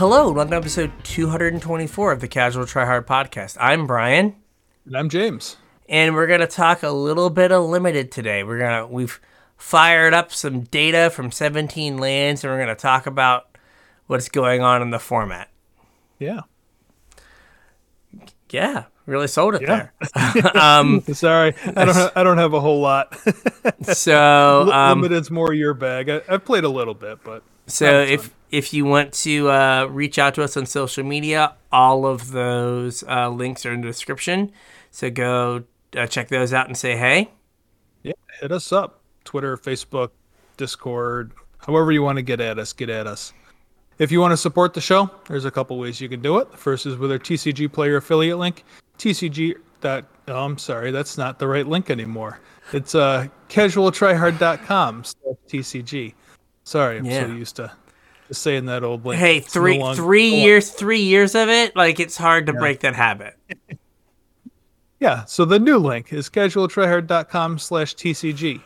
Hello, welcome to episode 224 of the Casual Try Hard Podcast. I'm Brian, And I'm James. and we're gonna talk a little bit of limited today. We're gonna we've fired up some data from 17 lands, and we're gonna talk about what's going on in the format. Yeah. Yeah, really sold it Yeah. there. um, Sorry, I don't. Ha- I don't have a whole lot. so um, Limited's more your bag. I, I've played a little bit, but So if. If you want to uh, reach out to us on social media, all of those uh, links are in the description. So go uh, check those out and say hey. yeah, hit us up. Twitter, Facebook, Discord, however you want to get at us, get at us. If you want to support the show, there's a couple ways you can do it. The first is with our TCG player affiliate link, TCG. Dot, oh, I'm sorry, that's not the right link anymore. It's uh, casualtryhard.com slash TCG. Sorry, I'm Yeah. so used to just saying that old link. Hey, It's no three three years three years of it, like it's hard to break that habit. Yeah, so the new link is casualtryhard.com slash TCG.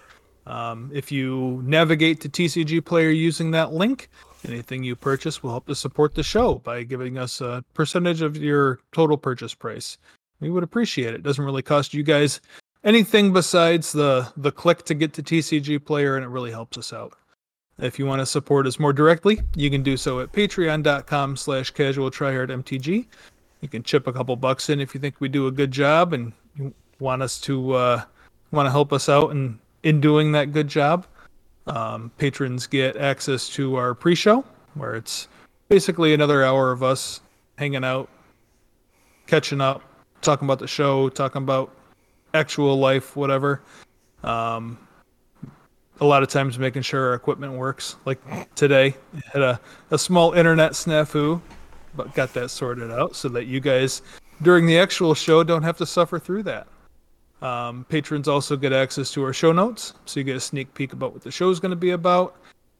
Um, if you navigate to TCG Player using that link, anything you purchase will help to support the show by giving us a percentage of your total purchase price. We would appreciate it. It doesn't really cost you guys anything besides the the click to get to TCG Player, and it really helps us out. If you want to support us more directly, you can do so at patreon.com slash casualtryhardmtg. You can chip a couple bucks in if you think we do a good job and you want us to uh, want to help us out in in doing that good job. Um, patrons get access to our pre-show, where it's basically another hour of us hanging out, catching up, talking about the show, talking about actual life, whatever. Um, a lot of times making sure our equipment works. Like today, had a, a small internet snafu, but got that sorted out so that you guys during the actual show don't have to suffer through that. Um, patrons also get access to our show notes, so you get a sneak peek about what the show is going to be about,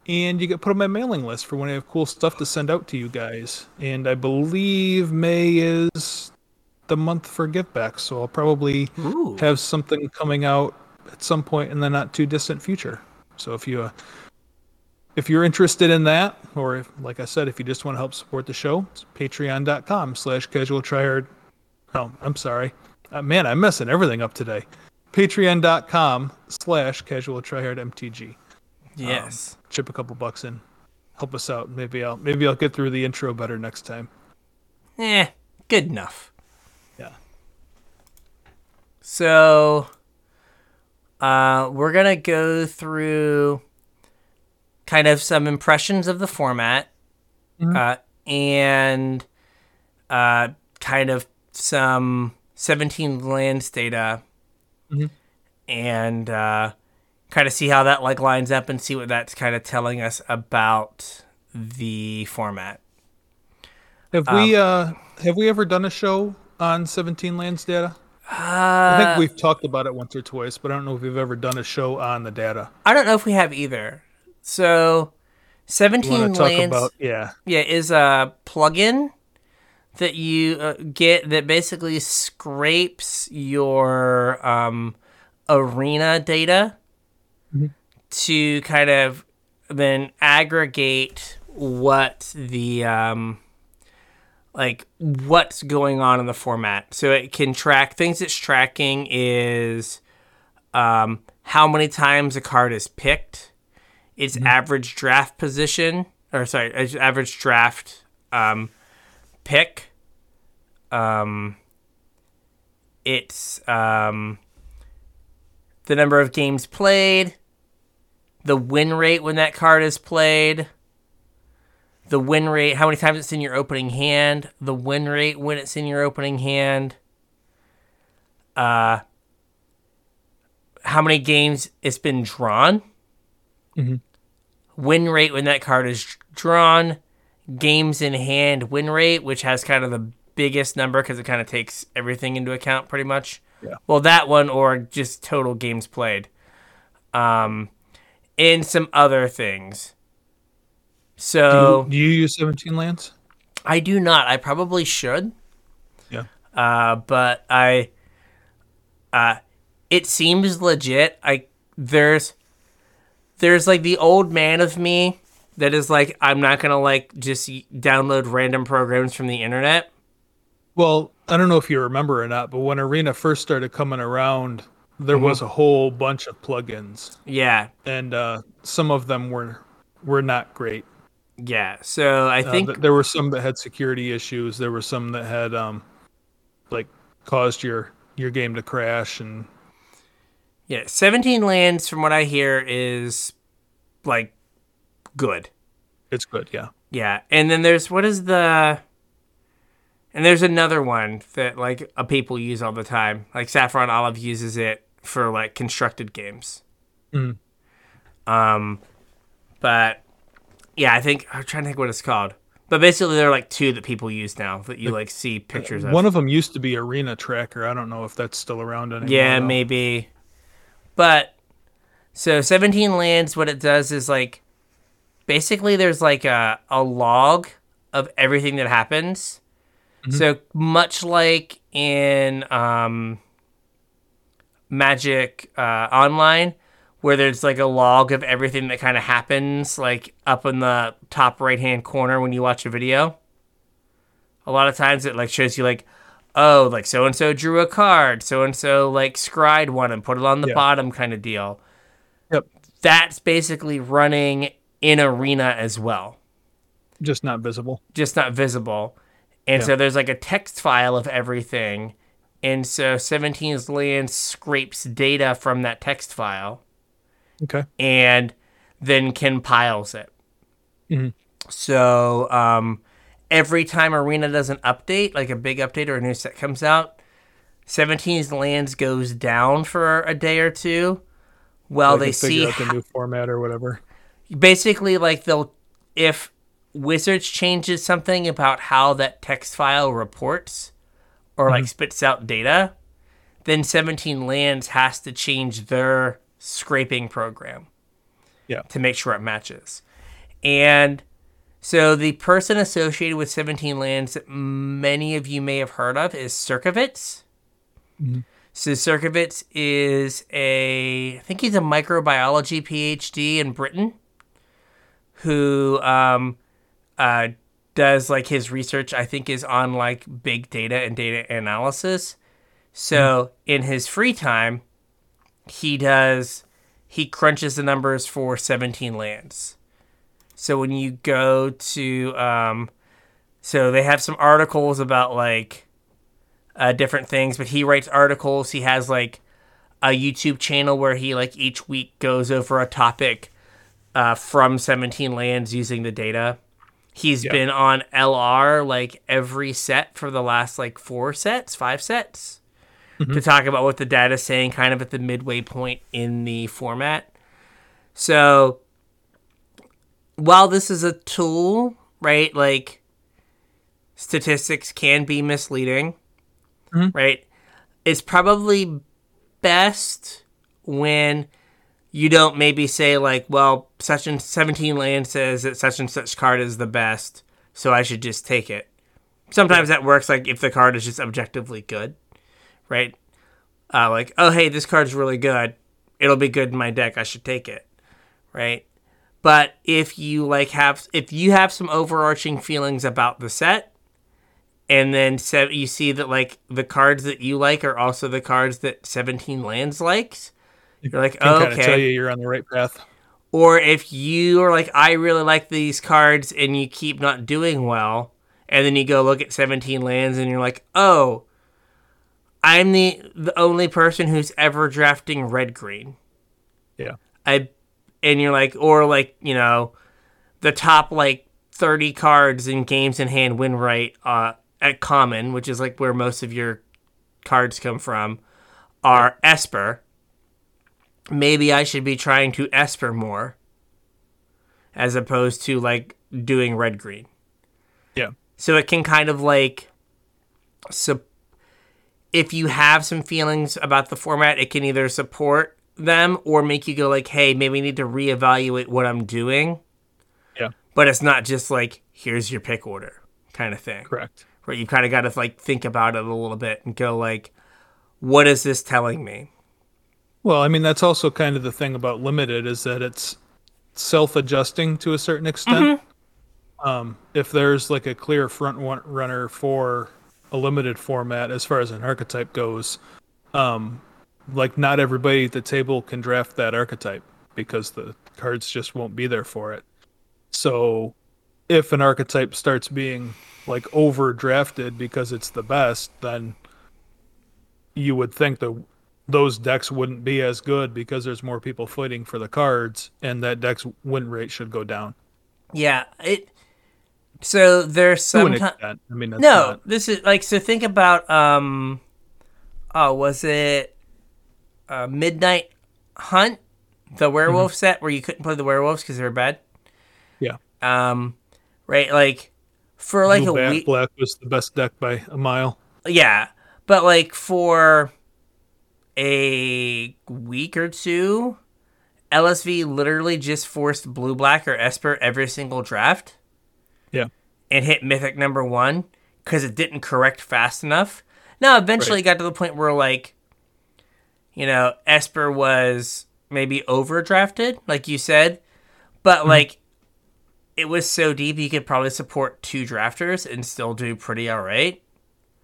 and you get put on my mailing list for when I have cool stuff to send out to you guys. And I believe May is the month for give back, so I'll probably Ooh. have something coming out at some point in the not too distant future. So if you uh, if you're interested in that, or if, like I said, if you just want to help support the show, it's patreon.com slash casual tryhard. Oh, I'm sorry. Uh, man, I'm messing everything up today. Patreon.com slash casual tryhard MTG. Yes. Chip a couple bucks in. Help us out. Maybe I'll maybe I'll get through the intro better next time. eh, good enough. Yeah. So, uh, we're gonna go through kind of some impressions of the format, Mhm. uh, and uh, kind of some 17 lands data, Mhm. and uh, kind of see how that like lines up and see what that's kind of telling us about the format. Have we uh have we ever done a show on 17 lands data? I Uh, think we've talked about it once or twice, but I don't know if we've ever done a show on the data. I don't know if we have either. So, 17 want to talk lands. about yeah. Yeah, is a plugin that you uh, get that basically scrapes your um, arena data Mhm. to kind of then aggregate what the um, like what's going on in the format. So it can track things. It's tracking is um, how many times a card is picked, its average draft position, or sorry, its average draft um, pick. Um, it's um, the number of games played, the win rate when that card is played, the win rate, how many times it's in your opening hand, the win rate when it's in your opening hand, uh, how many games it's been drawn, Mhm. win rate when that card is drawn, games in hand win rate, which has kind of the biggest number because it kind of takes everything into account pretty much. Yeah. Well, that one or just total games played. Um, and some other things. Do So you, do you use 17 lands? I do not. I probably should. Yeah. Uh, but I, uh, it seems legit. I there's, there's like the old man of me that is like I'm not gonna like just download random programs from the internet. Well, I don't know if you remember or not, but when Arena first started coming around, there was a whole bunch of plugins, Yeah, and uh, some of them were were not great. Yeah. So I Uh, think th- there were some that had security issues. There were some that had um, like caused your your game to crash, and yeah, 17 lands from what I hear is like good. it's good. Yeah, Yeah, and then there's what is the and there's another one that like uh, people use all the time. Like Saffron Olive uses it for like constructed games. Mhm. Um, but yeah, I think I'm trying to think what it's called. But basically, there are like two that people use now that you like see pictures of. one of them used to be Arena Tracker. I don't know if that's still around anymore. Yeah, though. maybe. But so 17 lands, what it does is like basically there's like a, a log of everything that happens. So much like in um, Magic uh, Online, where there's like a log of everything that kind of happens, like up in the top right hand corner when you watch a video. A lot of times it like shows you like, oh, like so and so drew a card, so and so like scried one and put it on the Yeah. bottom kind of deal. Yep, That's basically running in Arena as well just not visible. just not visible. And Yeah. so there's like a text file of everything. And so 17's land scrapes data from that text file Okay. and then compiles it. Mhm. So um, every time Arena does an update, like a big update or a new set comes out, 17's lands goes down for a day or two. Well, Like they see out the new format or whatever. basically like they'll if wizards changes something about how that text file reports or like spits out data then 17 lands has to change their scraping program Yeah. to make sure it matches and so the person associated with 17 lands that many of you may have heard of is Sierkovitz. So Sierkovitz is a, I think he's a microbiology PhD in Britain, who um, uh, does like his research. I think is on like big data and data analysis. So in his free time, he does he crunches the numbers for 17 lands. So when you go to um, so they have some articles about like uh, different things, but he writes articles. He has like a YouTube channel where he like each week goes over a topic uh, from 17 lands using the data. He's Yeah. been on LR like every set for the last like four sets, five sets to mm-hmm. talk about what the data's saying kind of at the midway point in the format. So while this is a tool, right, like statistics can be misleading, mm-hmm. right? It's probably best when you don't maybe say like, well, such and 17 land says that such and such card is the best, so I should just take it. Sometimes that works like if the card is just objectively good, right? Uh, like, oh hey, this card's really good. It'll be good in my deck. I should take it, right? But if you like have if you have some overarching feelings about the set, and then se- you see that like the cards that you like are also the cards that 17 lands likes, you're like, Can oh, kind of tell you you're on the right path. Or if you are like, I really like these cards, and you keep not doing well, and then you go look at 17 lands, and you're like, oh, I'm the the only person who's ever drafting red green. Yeah. I, and you're like, or like, you know, the top like 30 cards in games in hand win right uh, at common, which is like where most of your cards come from, are Esper. Maybe I should be trying to Esper more as opposed to like doing red green. Yeah. So it can kind of like, so if you have some feelings about the format, it can either support them or make you go like, hey, maybe I need to reevaluate what I'm doing. Yeah. But it's not just like, here's your pick order kind of thing. Correct. Where you kind of got to like think about it a little bit and go like, what is this telling me? Well, I mean that's also kind of the thing about limited is that it's self-adjusting to a certain extent. Um, if there's like a clear front runner for a limited format as far as an archetype goes, um, like not everybody at the table can draft that archetype because the cards just won't be there for it. So if an archetype starts being like over drafted because it's the best, then you would think that those decks wouldn't be as good because there's more people fighting for the cards and that deck's win rate should go down. Yeah, it. So there's some. I mean, that's No, not- this is like so. Think about um, oh, was it uh, Midnight Hunt, the werewolf set where you couldn't play the werewolves because they were bad. yeah. Um, right, like for like Blue a week. Black was the best deck by a mile. Yeah, but like for a week or two, LSV literally just forced blue black or Esper every single draft. And hit mythic number one because it didn't correct fast enough. Now, eventually, it got to the point where like, you know, Esper was maybe overdrafted, like you said, but like. It was so deep you could probably support two drafters and still do pretty all right.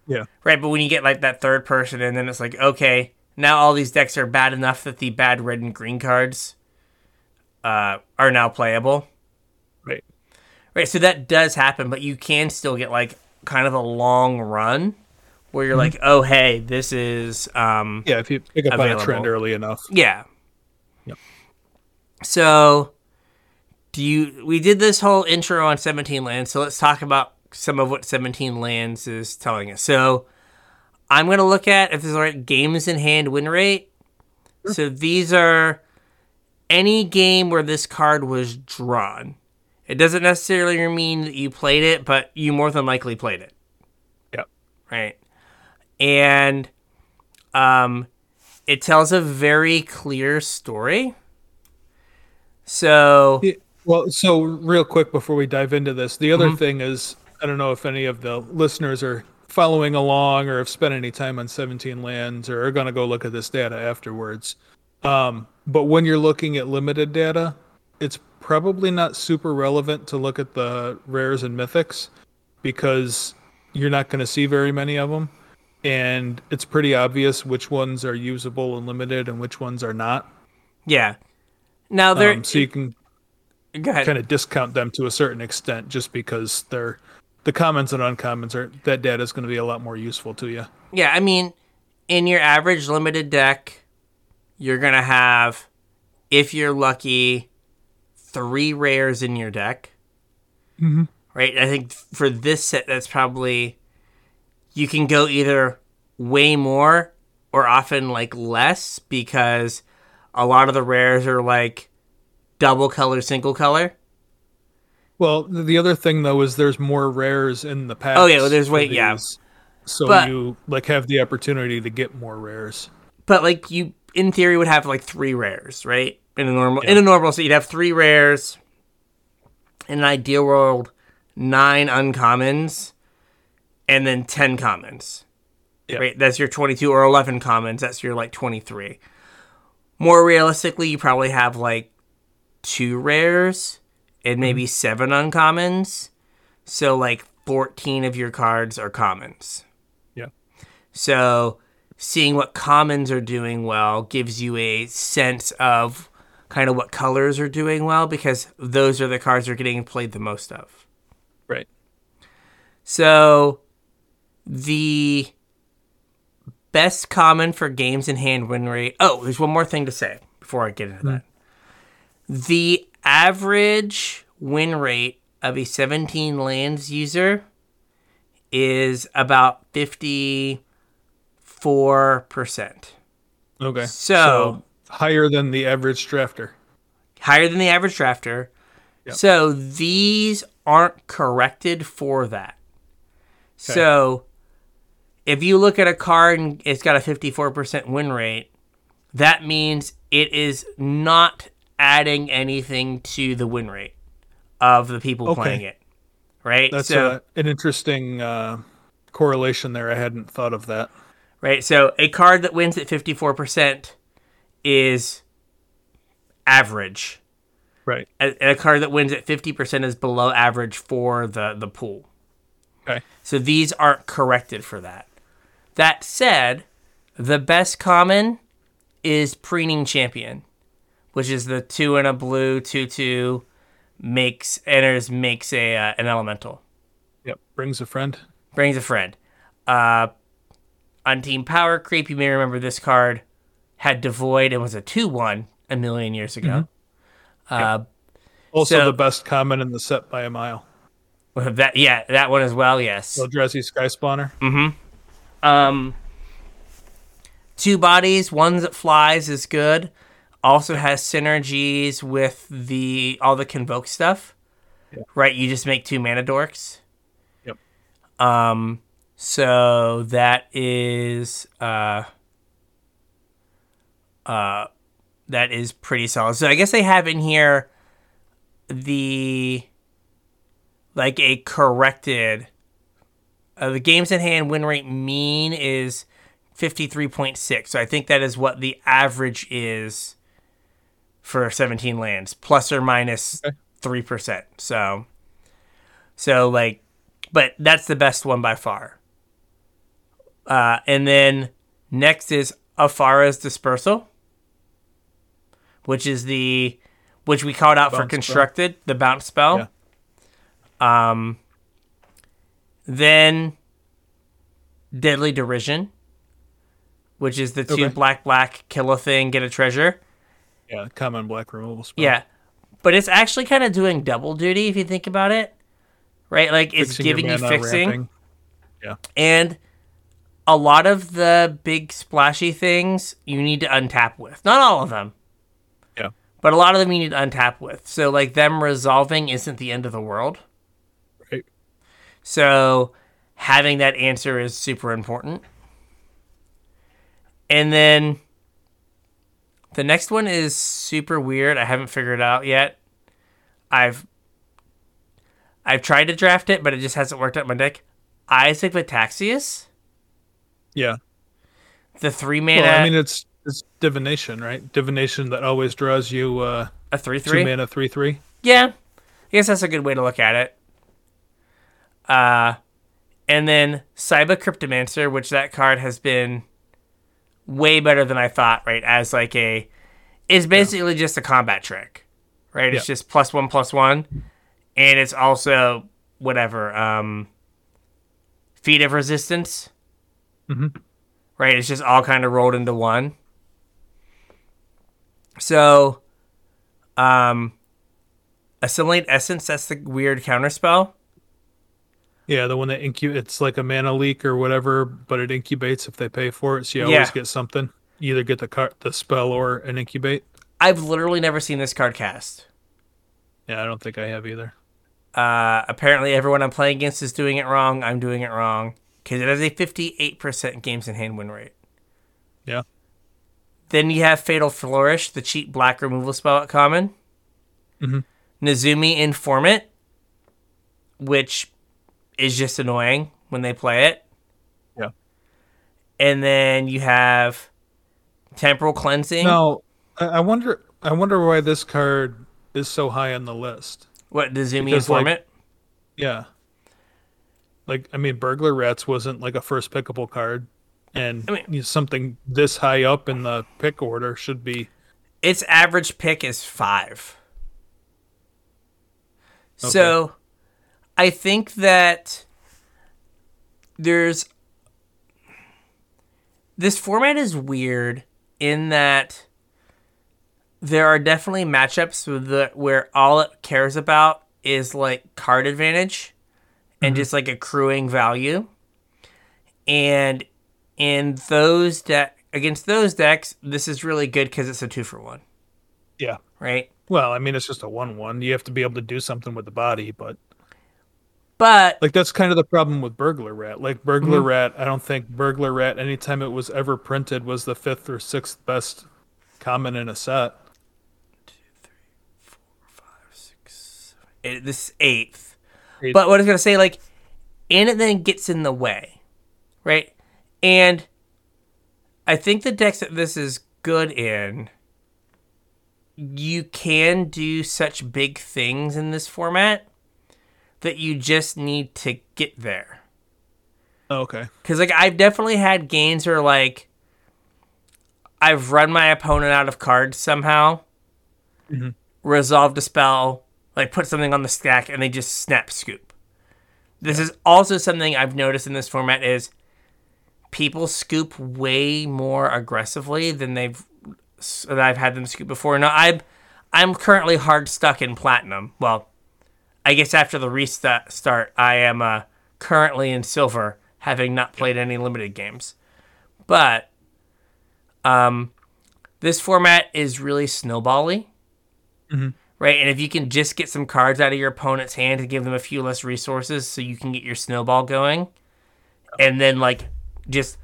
Yeah. Right, but when you get like that third person, and then it's like, okay, now all these decks are bad enough that the bad red and green cards uh, are now playable. Right. So that does happen, but you can still get like kind of a long run where you're like, oh, hey, this is, um, Yeah, if you pick up on a trend early enough. yeah. Yep. So, do you? We did this whole intro on 17 lands, so let's talk about some of what 17 lands is telling us. So, I'm going to look at if there's right, games in hand win rate. So, these are any game where this card was drawn. It doesn't necessarily mean that you played it, but you more than likely played it Yep. right? And um, it tells a very clear story. So Yeah, Well, so real quick before we dive into this, the Mm-hmm. other thing is I don't know if any of the listeners are following along or have spent any time on 17 lands or are going to go look at this data afterwards. Um, but when you're looking at limited data, it's probably not super relevant to look at the rares and mythics because you're not going to see very many of them. And it's pretty obvious which ones are usable and limited and which ones are not. yeah. Now there, Um, so you can kind of discount them to a certain extent just because they're the commons and uncommons are that data is going to be a lot more useful to you. Yeah, I mean, in your average limited deck, you're gonna have, if you're lucky, three rares in your deck. Mhm. Right. I think for this set, that's probably you can go either way more or often like less because a lot of the rares are like double color, single color. Well, the other thing though is there's more rares in the packs. Oh, yeah, well, there's way- yeah. So But- you like have the opportunity to get more rares. but like you in theory would have like three rares right in a normal in a normal so you'd have three rares. In an ideal world nine uncommons and then 10 commons. Yeah. right? That's your 22 or 11 commons. That's your like 23 more realistically you probably have like two rares and mm-hmm. maybe seven uncommons. So like 14 of your cards are commons. Yeah. so seeing what commons are doing well gives you a sense of kind of what colors are doing well because those are the cards you're getting played the most of. Right. So the best common for games in hand win rate. Oh, there's one more thing to say before I get into hmm. that. The average win rate of a 17 lands user is about 54%. Okay. So- higher than the average drafter. higher than the average drafter. Yep. So these aren't corrected for that. So if you look at a card and it's got a 54% win rate, that means it is not adding anything to the win rate of the people Okay. playing it. Right? That's so uh an interesting uh, correlation there. I hadn't thought of that. right? So a card that wins at 54% is average. Right. And a card that wins at 50% is below average for the, the pool. Okay. So these aren't corrected for that. That said, the best common is Preening Champion, which is the two and a blue, two two, makes enters makes a uh, an elemental, Yep. Brings a friend. brings a friend. Uh, on Team Power Creep, you may remember this card had Devoid and was a two one a million years ago. Uh, Also So- the best comment in the set by a mile. that yeah, that one as well. Yes. Eldrazi Skyspawner. Mm-hmm. Um, two bodies, one that flies is good. Also has synergies with the all the convoke stuff. Yeah. Right, you just make two mana dorks. Yep. Um, so that is uh, uh, that is pretty solid. So I guess they have in here the like a corrected uh, the games in hand win rate mean is 53.6. So I think that is what the average is for 17 lands, plus or minus Okay. 3%. So, so like, but that's the best one by far. Uh, and then next is Ephara's Dispersal, which is the, which we called out for Bounce spell. constructed, the bounce spell. Um, then Deadly Derision, which is the two Okay. black black kill a thing, get a treasure. Yeah. Common black removal spell. Yeah. But it's actually kind of doing double duty if you think about it. Right? Like it's Fixing your giving you fixing ramping. and a lot of the big splashy things you need to untap with. Not all of them. But a lot of them you need to untap with. So like them resolving isn't the end of the world. Right. So having that answer is super important. And then the next one is super weird. I haven't figured it out yet. I've I've tried to draft it, but it just hasn't worked out my deck. Eyes of Gitaxias, Yeah. the three mana, Well, I mean, it's it's divination, right? Divination that always draws you uh, a three two three. mana, three three. Yeah, I guess that's a good way to look at it. Uh, and then Saiba Cryptomancer, which that card has been way better than I thought. Right, as like a, it's basically just a combat trick, right? It's Yeah. just plus one plus one, and it's also whatever um, feat of resistance. Mhm. Right, it's just all kind of rolled into one. So, um, assimilate essence. That's the weird counterspell. Yeah, the one that incubates, it's like a mana leak or whatever, but it incubates if they pay for it. So you Yeah. always get something. You either get the car- the spell or an incubate. I've literally never seen this card cast. Yeah, I don't think I have either. Uh, apparently, everyone I'm playing against is doing it wrong. I'm doing it wrong because it has a 58% games in hand win rate. Yeah. Then you have Fatal Flourish, the cheap black removal spell at common. Mhm. Nezumi Informant, which is just annoying when they play it. Yeah. And then you have Temporal Cleansing. Now, I wonder I wonder why this card is so high on the list. What, Nezumi Because, like, Informant? Yeah. Like I mean, burglar rats wasn't like a first pickable card, and I mean- you know, something this high up in the pick order should be. its average pick is five. So I think that there's this format is weird in that there are definitely matchups with the, where all it cares about is like card advantage and mm-hmm. just like accruing value. And in those deck against those decks, this is really good because it's a two for one, Yeah. right? Well, I mean, it's just a one-one. You have to be able to do something with the body, but But like that's kind of the problem with burglar rat. Like burglar Mm-hmm. rat, I don't think burglar rat anytime it was ever printed was the fifth or sixth best common in a set. it, this eighth. Eighth. But what I was gonna say, like, and it then gets in the way, right? And I think the decks that this is good in you can do such big things in this format that you just need to get there. Oh, okay. Because like I've definitely had games where like I've run my opponent out of cards somehow, Mhm. resolved a spell, like put something on the stack, and they just snap scoop. This is also something I've noticed in this format is people scoop way more aggressively than they've that I've had them scoop before. Now I'm I'm currently hard stuck in platinum. Well, I guess after the restart, start, I am uh, currently in silver, having not played any limited games. But um, this format is really snowbally, Mhm. right? And if you can just get some cards out of your opponent's hand to give them a few less resources, so you can get your snowball going, and then like just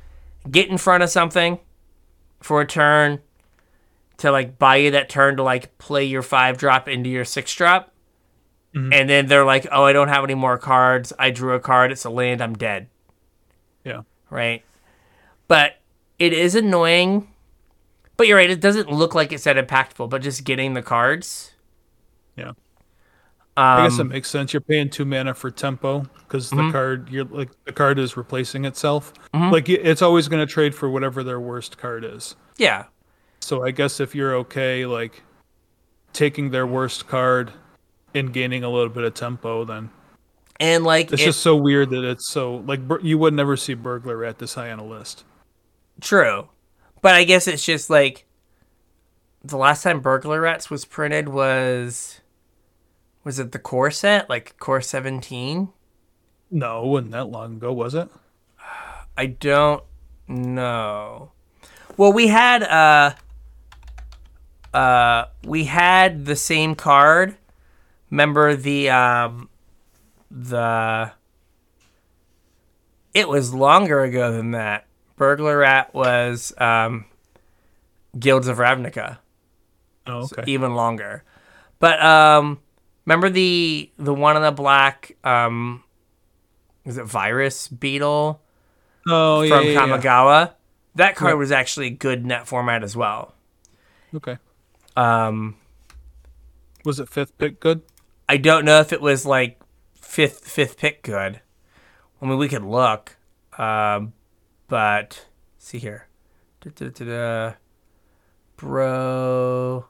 get in front of something for a turn to like buy you that turn to like play your five drop into your six drop. Mhm. And then they're like, oh, I don't have any more cards. I drew a card. It's a land. I'm dead. Yeah. Right. But it is annoying. But you're right. It doesn't look like it's that impactful, but just getting the cards. Yeah. Um, I guess that makes sense. You're paying two mana for tempo because Mm-hmm. the card you're like the card is replacing itself. Like it's always going to trade for whatever their worst card is. yeah. So I guess if you're okay like taking their worst card and gaining a little bit of tempo, then And like, it's it- just so weird that it's so like bur- you would never see burglar at this high on a list. True. But I guess it's just like the last time Burglar Rats was printed was was it the core set? Like core 17? No, it wasn't that long ago, was it? I don't know. Well, we had uh uh we had the same card. Remember the um the it was longer ago than that. Burglar Rat was um Guilds of Ravnica. Oh, okay. even longer. But um, remember the the one in the black um, was it Virus Beetle Oh, yeah, from yeah, yeah. Kamigawa? That card Yeah. was actually good net format as well. Okay. Um, Was it fifth pick good? I don't know if it was like fifth fifth pick good. I mean, we could look, um, but see here, Da-da-da-da. bro.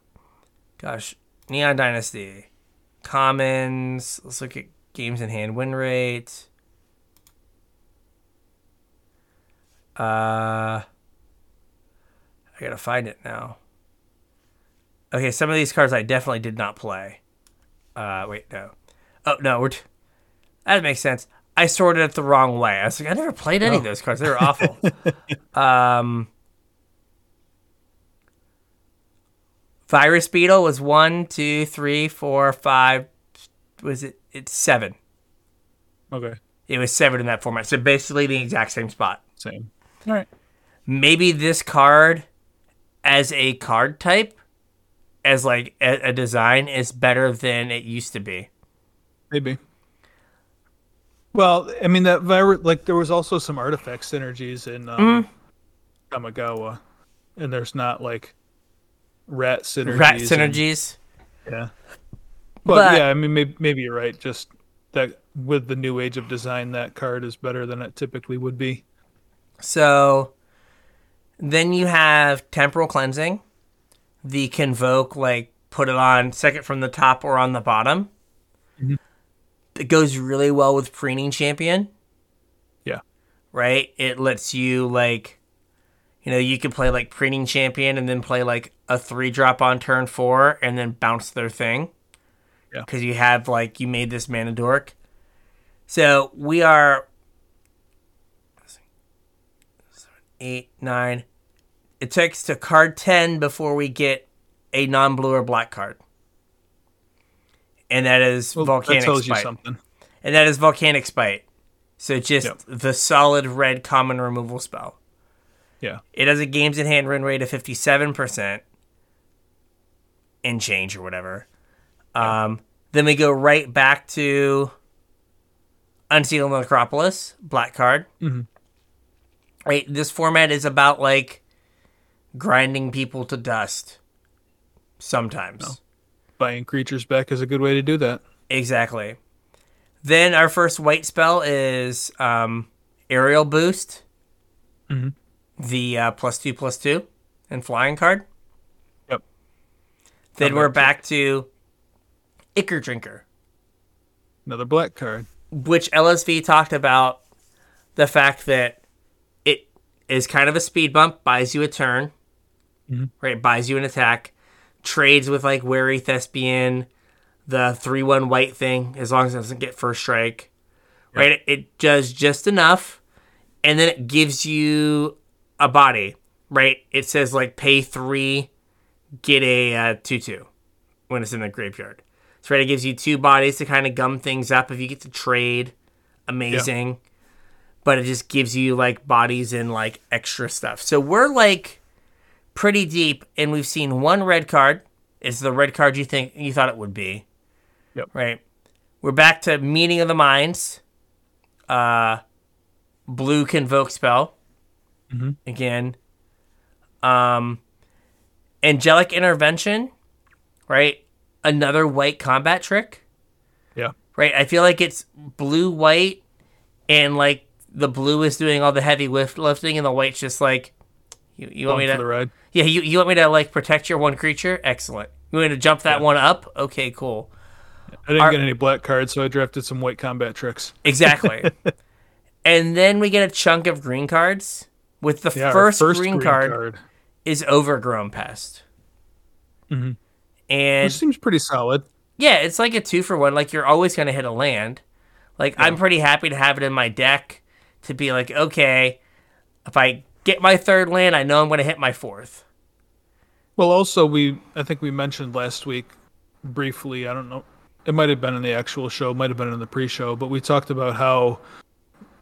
Gosh, Neon Dynasty, commons. Let's look at games in hand win rate. Uh, I gotta find it now. Okay, some of these cards I definitely did not play. Uh, wait, no. Oh no, we're. T- that makes sense. I sorted it the wrong way. I was like, I never played any of those cards. They were awful. um, Virus Beetle was one, two, three, four, five. Was it? It's seven. Okay. It was seven in that format. So basically the exact same spot. Same. All right. maybe this card as a card type as like a, a design is better than it used to be Maybe. Well, I mean that virus like there was also some artifact synergies in um, Mm-hmm. Kamigawa, and there's not like rat synergies. rat and- yeah. But, But- yeah, I mean maybe, maybe you're right. Just that with the new age of design, that card is better than it typically would be. so then you have temporal cleansing the convoke like put it on second from the top or on the bottom Mhm. it goes really well with preening champion Yeah. right? It lets you like, you know, you can play like preening champion and then play like a three drop on turn four and then bounce their thing. Yeah. Because you have like you made this mana dork. So we are eight nine. It takes to card ten before we get a non blue or black card. And that is Well, volcanic that tells spite you something. and that is volcanic spite. So just Yep. the solid red common removal spell. Yeah. It has a games in hand win rate of fifty seven percent in change or whatever. Um, then we go right back to Unsealed Necropolis, black card. Mhm. Right, this format is about like grinding people to dust. sometimes. Buying creatures back is a good way to do that. Exactly. Then our first white spell is um, Aerial Boost. Mhm. The uh, plus two plus two and flying card. Yep. Then Come we're back to Ichor Drinker, Another black card. which LSV talked about the fact that it is kind of a speed bump, buys you a turn, Mhm. right? Buys you an attack, trades with like Wary Thespian, the 3 1 white thing, as long as it doesn't get first strike, right? It, it does just enough, and then it gives you a body, right? It says like pay three, get a uh, 2 2 when it's in the graveyard. So, right, it gives you two bodies to kind of gum things up if you get to trade. Amazing. But it just gives you like bodies and like extra stuff. So, we're like pretty deep, and we've seen one red card. It's the red card you think you thought it would be. Yep. Right. We're back to meeting of the minds. Uh, blue convoke spell. Mhm. Again. Um, angelic intervention. Right. Another white combat trick. Yeah. Right. I feel like it's blue white, and like the blue is doing all the heavy lift lifting, and the white's just like. You, you want me to yeah, you, you want me to like protect your one creature? Excellent. You want me to jump that Yeah. one up? Okay, cool. I didn't Our- get any black cards, so I drafted some white combat tricks. Exactly. and then we get a chunk of green cards. With the Yeah, our first, green, card, is Overgrown Pest. Mhm. And which seems pretty solid. yeah, it's like a two for one. Like you're always going to hit a land. Like I'm pretty happy to have it in my deck to be like, okay, if I get my third land, I know I'm going to hit my fourth. Well, also we I think we mentioned last week briefly. I don't know. It might have been in the actual show, might have been in the pre-show, but we talked about how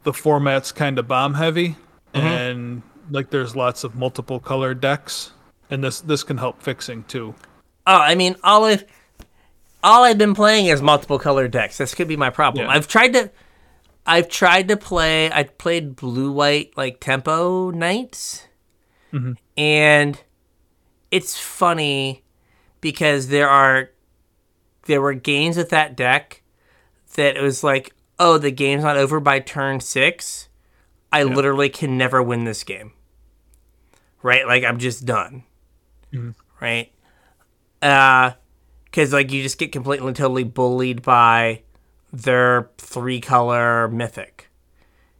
the format's kind of bomb heavy, and like there's lots of multiple color decks, and this this can help fixing too. Oh, I mean, all I've all I've been playing is multiple color decks. This could be my problem. Yeah. I've tried to, I've tried to play. I played blue white like tempo nights, Mhm. and it's funny because there are there were games with that deck that it was like, oh, the game's not over by turn six. I literally can never win this game. Right? Like I'm just done. Right? Uh cuz like you just get completely totally bullied by their three color mythic.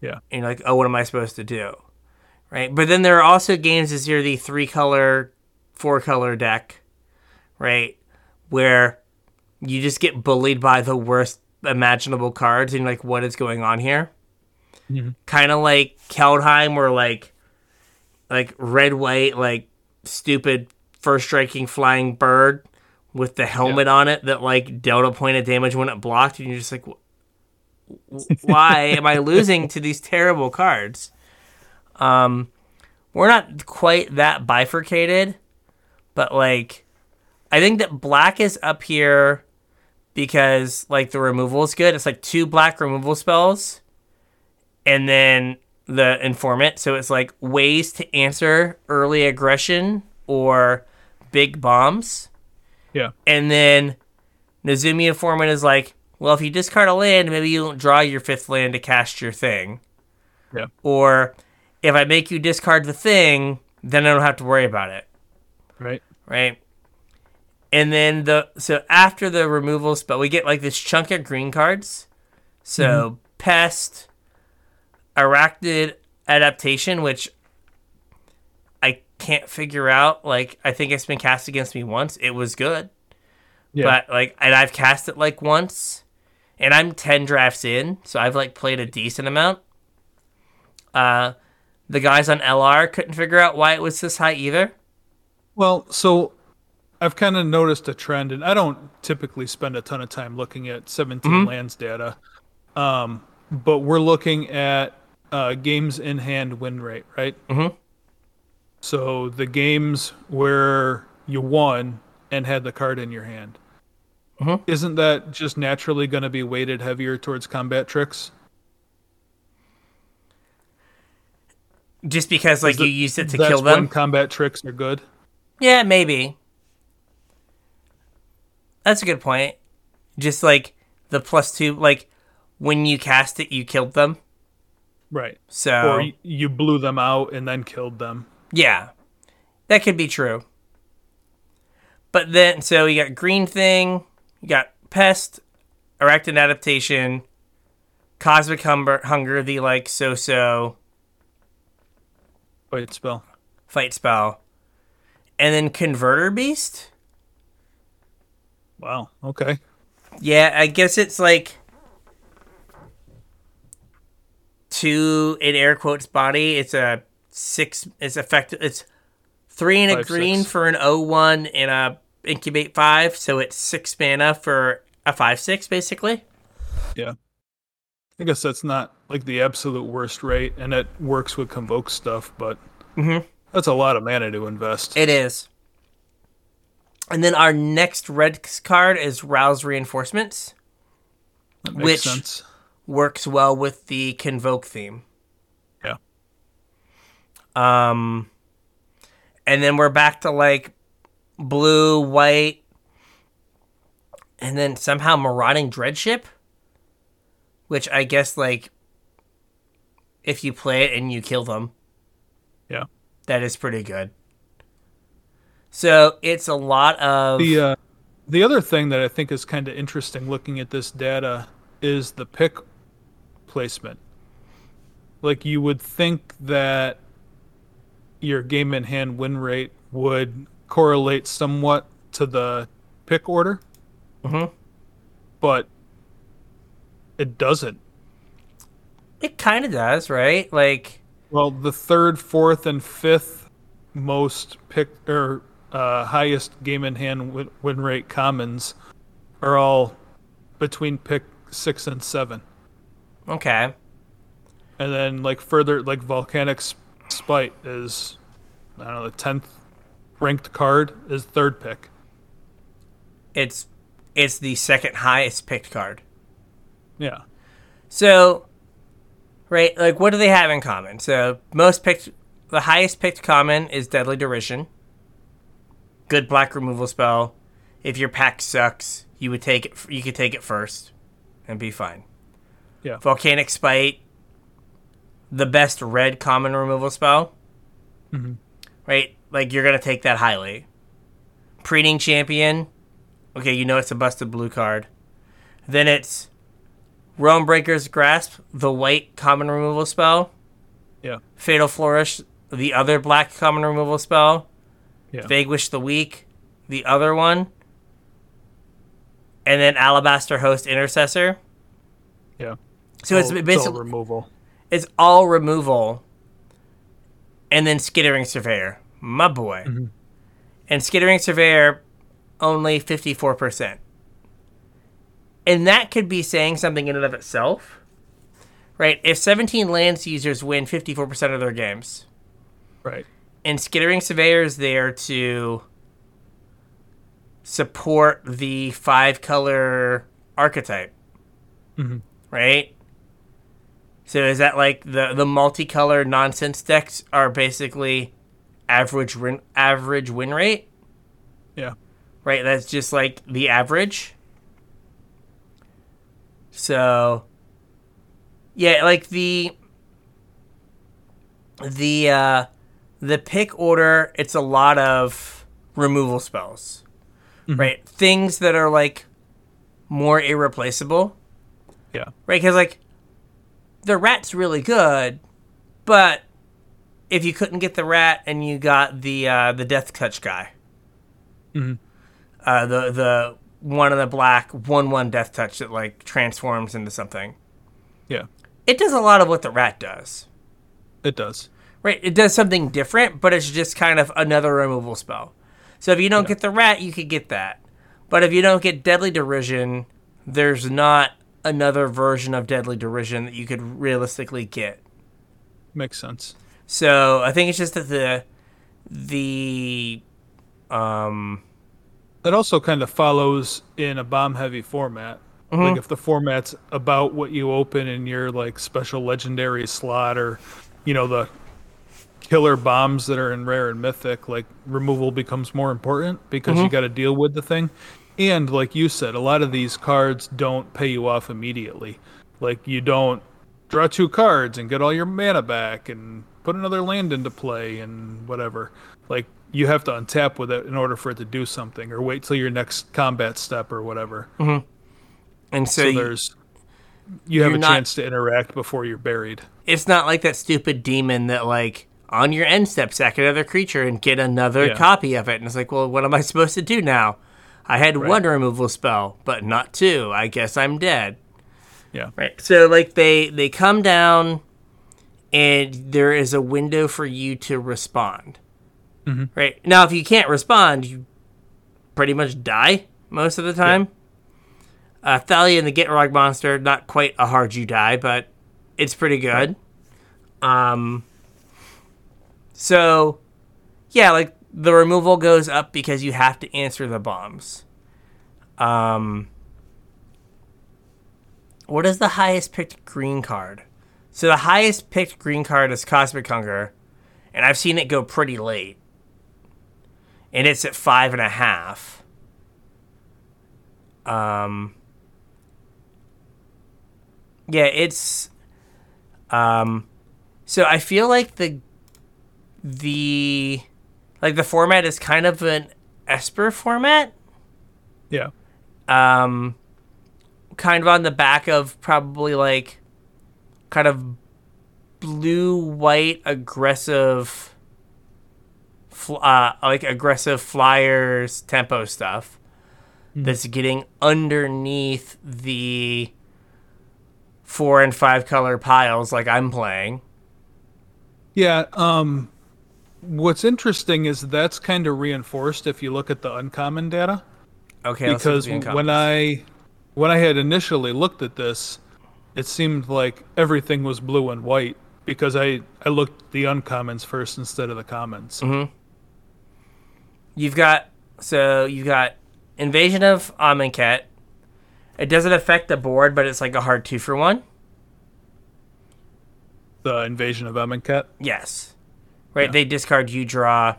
Yeah. And you're like, "Oh, what am I supposed to do?" Right? But then there are also games as you're the three color, four color deck, right? Where you just get bullied by the worst imaginable cards and you're like, what is going on here? Kind of like Kaldheim, where like, like red white, like stupid first striking flying bird with the helmet on it that like dealt a point of damage when it blocked, and you're just like, "Wh- wh- why am I losing to these terrible cards? Um, we're not quite that bifurcated, but like, I think that black is up here because like the removal is good. It's like two black removal spells, and then the informant. So it's like ways to answer early aggression or big bombs. Yeah. And then Nezumi Informant is like, well, if you discard a land, maybe you don't draw your fifth land to cast your thing. Yeah. Or if I make you discard the thing, then I don't have to worry about it. Right. Right. And then the so after the removal spell, we get like this chunk of green cards. So mm-hmm. pest, arachnid adaptation, which I can't figure out. Like I think it's been cast against me once. It was good. Yeah. But like and I've cast it like once. And I'm ten drafts in, so I've like played a decent amount. Uh the guys on LR couldn't figure out why it was this high either. Well, so I've kind of noticed a trend, and I don't typically spend a ton of time looking at 17 lands data, um, but we're looking at uh, games in hand win rate, right? Mhm. So the games where you won and had the card in your hand. Mhm. Isn't that just naturally going to be weighted heavier towards combat tricks? Just because like Is you used it to kill them. combat tricks are good. Yeah, maybe. That's a good point. Just like the plus two, like when you cast it, you killed them. Right. So Or you blew them out and then killed them. yeah, that could be true. But then, so you got green thing, you got pest, arachnoid adaptation, cosmic hunger, hunger the like so-so Fight spell. fight spell, and then converter beast. Wow. Okay. Yeah, I guess it's like two in air quotes body. It's a six. It's effective. It's three and a Five, green six. for an O one and a incubate five. So it's six mana for a five six basically. Yeah. I guess that's not like the absolute worst rate, and it works with convoke stuff, but Mhm. that's a lot of mana to invest. It is. And then our next red card is rouse reinforcements. Which- sense. Works well with the convoke theme. Yeah. Um, and then we're back to like blue, white, and then somehow marauding dreadship, which I guess like if you play it and you kill them, Yeah. that is pretty good. So it's a lot of The uh, the other thing that I think is kind of interesting looking at this data is the pick placement. Like you would think that your game in hand win rate would correlate somewhat to the pick order, Mhm. but it doesn't. it kind of does, right? Like Well, the third, fourth, and fifth most pick or uh, highest game in hand win, win rate commons are all between pick six and seven, okay, and then like further, like volcanic spite is I don't know the tenth ranked card is third pick. it's it's the second highest picked card. Yeah, So, right, like what do they have in common? So, most picked, the highest picked common is Deadly Derision. Good black removal spell. If your pack sucks, you would take it. You could take it first, and be fine. Yeah. Volcanic Spite. The best red common removal spell. Mhm. Right, like you're gonna take that highly. Preening Champion. Okay, you know it's a busted blue card. Then it's Realm Breaker's Grasp, the white common removal spell. yeah, Final Flourish, the other black common removal spell. yeah. Vanquish the Weak, the other one. And then Alabaster Host Intercessor. yeah. So it's all- all removal. it's all removal. And then Skittering Surveyor, my boy. Mhm. And Skittering Surveyor, only 54%. And that could be saying something in and of itself. Right? If 17 lands users win 54% of their games, Right. and Skittering Surveyor is there to support the five color archetype, Mhm. right? So is that like the the multicolor nonsense decks are basically average win average win rate, Yeah. right? That's just like the average. So yeah, like the the uh the pick order, it's a lot of removal spells. Right? Things that are like more irreplaceable. Yeah. Right? Cuz like the rat's really good, but if you couldn't get the rat and you got the uh the death touch guy. Mhm. Uh the the one in the black one one death touch that like transforms into something. Yeah. It does a lot of what the rat does. It does. Right, it does something different, but it's just kind of another removal spell. So if you don't get the rat, you could get that. But if you don't get Deadly Derision, there's not another version of Deadly Derision that you could realistically get. Makes sense. So I think it's just that the the um That also kind of follows in a bomb heavy format. Like if the format's about what you open in your like special legendary slot or you know the killer bombs that are in rare and mythic, like removal becomes more important because you got to deal with the thing. And like you said, a lot of these cards don't pay you off immediately. Like you don't draw two cards and get all your mana back and put another land into play and whatever. Like you have to untap with it in order for it to do something, or wait till your next combat step or whatever. Mm-hmm. And so, So you- there's you have a not- chance to interact before you're buried. it's not like that stupid demon that like on your end step sack another creature and get another Yeah. copy of it. And it's like, well, what am I supposed to do now? I had one removal spell, but not two. I guess I'm dead. Yeah. Right. So like they they come down, and there is a window for you to respond. Right now, if you can't respond, you pretty much die most of the time. Uh, Thalia and the Gitrog monster, not quite a hard you die, but it's pretty good. Um. So, yeah, like the removal goes up because you have to answer the bombs. Um. What is the highest picked green card? So the highest picked green card is Cosmic Hunger, and I've seen it go pretty late. And it's at five and a half. Um. Yeah, it's. Um. So I feel like the. The. Like the format is kind of an Esper format. Yeah. Um. Kind of on the back of probably like. Kind of blue white aggressive fl- uh, like aggressive flyers tempo stuff that's getting underneath the four and five color piles like I'm playing. Yeah, um what's interesting is that's kind of reinforced if you look at the uncommon data Okay, let's look at because when I when I had initially looked at this, it seemed like everything was blue and white because I I looked the uncommons first instead of the commons. Mm-hmm. you've got so you've got invasion of Amonkhet. It doesn't affect the board, but it's like a hard two for one. The invasion of Amonkhet. Yes, right. Yeah. They discard, you draw,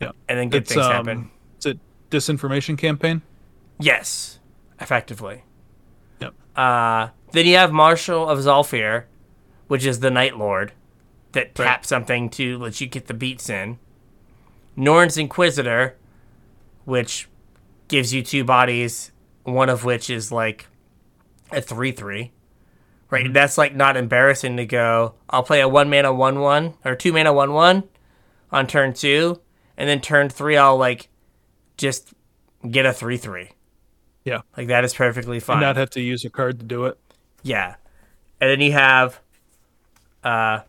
Yeah. and then good It's things um happen. it's a disinformation campaign. Yes, effectively. Yep. Uh, then you have Marshal of Zhalfir, which is the Night Lord, that Right. taps something to let you get the beats in. Norn's Inquisitor, which gives you two bodies, one of which is like a 3 3. Right? That's like not embarrassing to go, I'll play a 1 mana 1 1 or 2 mana 1 1 on turn 2, and then turn 3, I'll like just get a 3 3. Yeah. Like that is perfectly fine. Not have to use a card to do it. Yeah. And then you have uh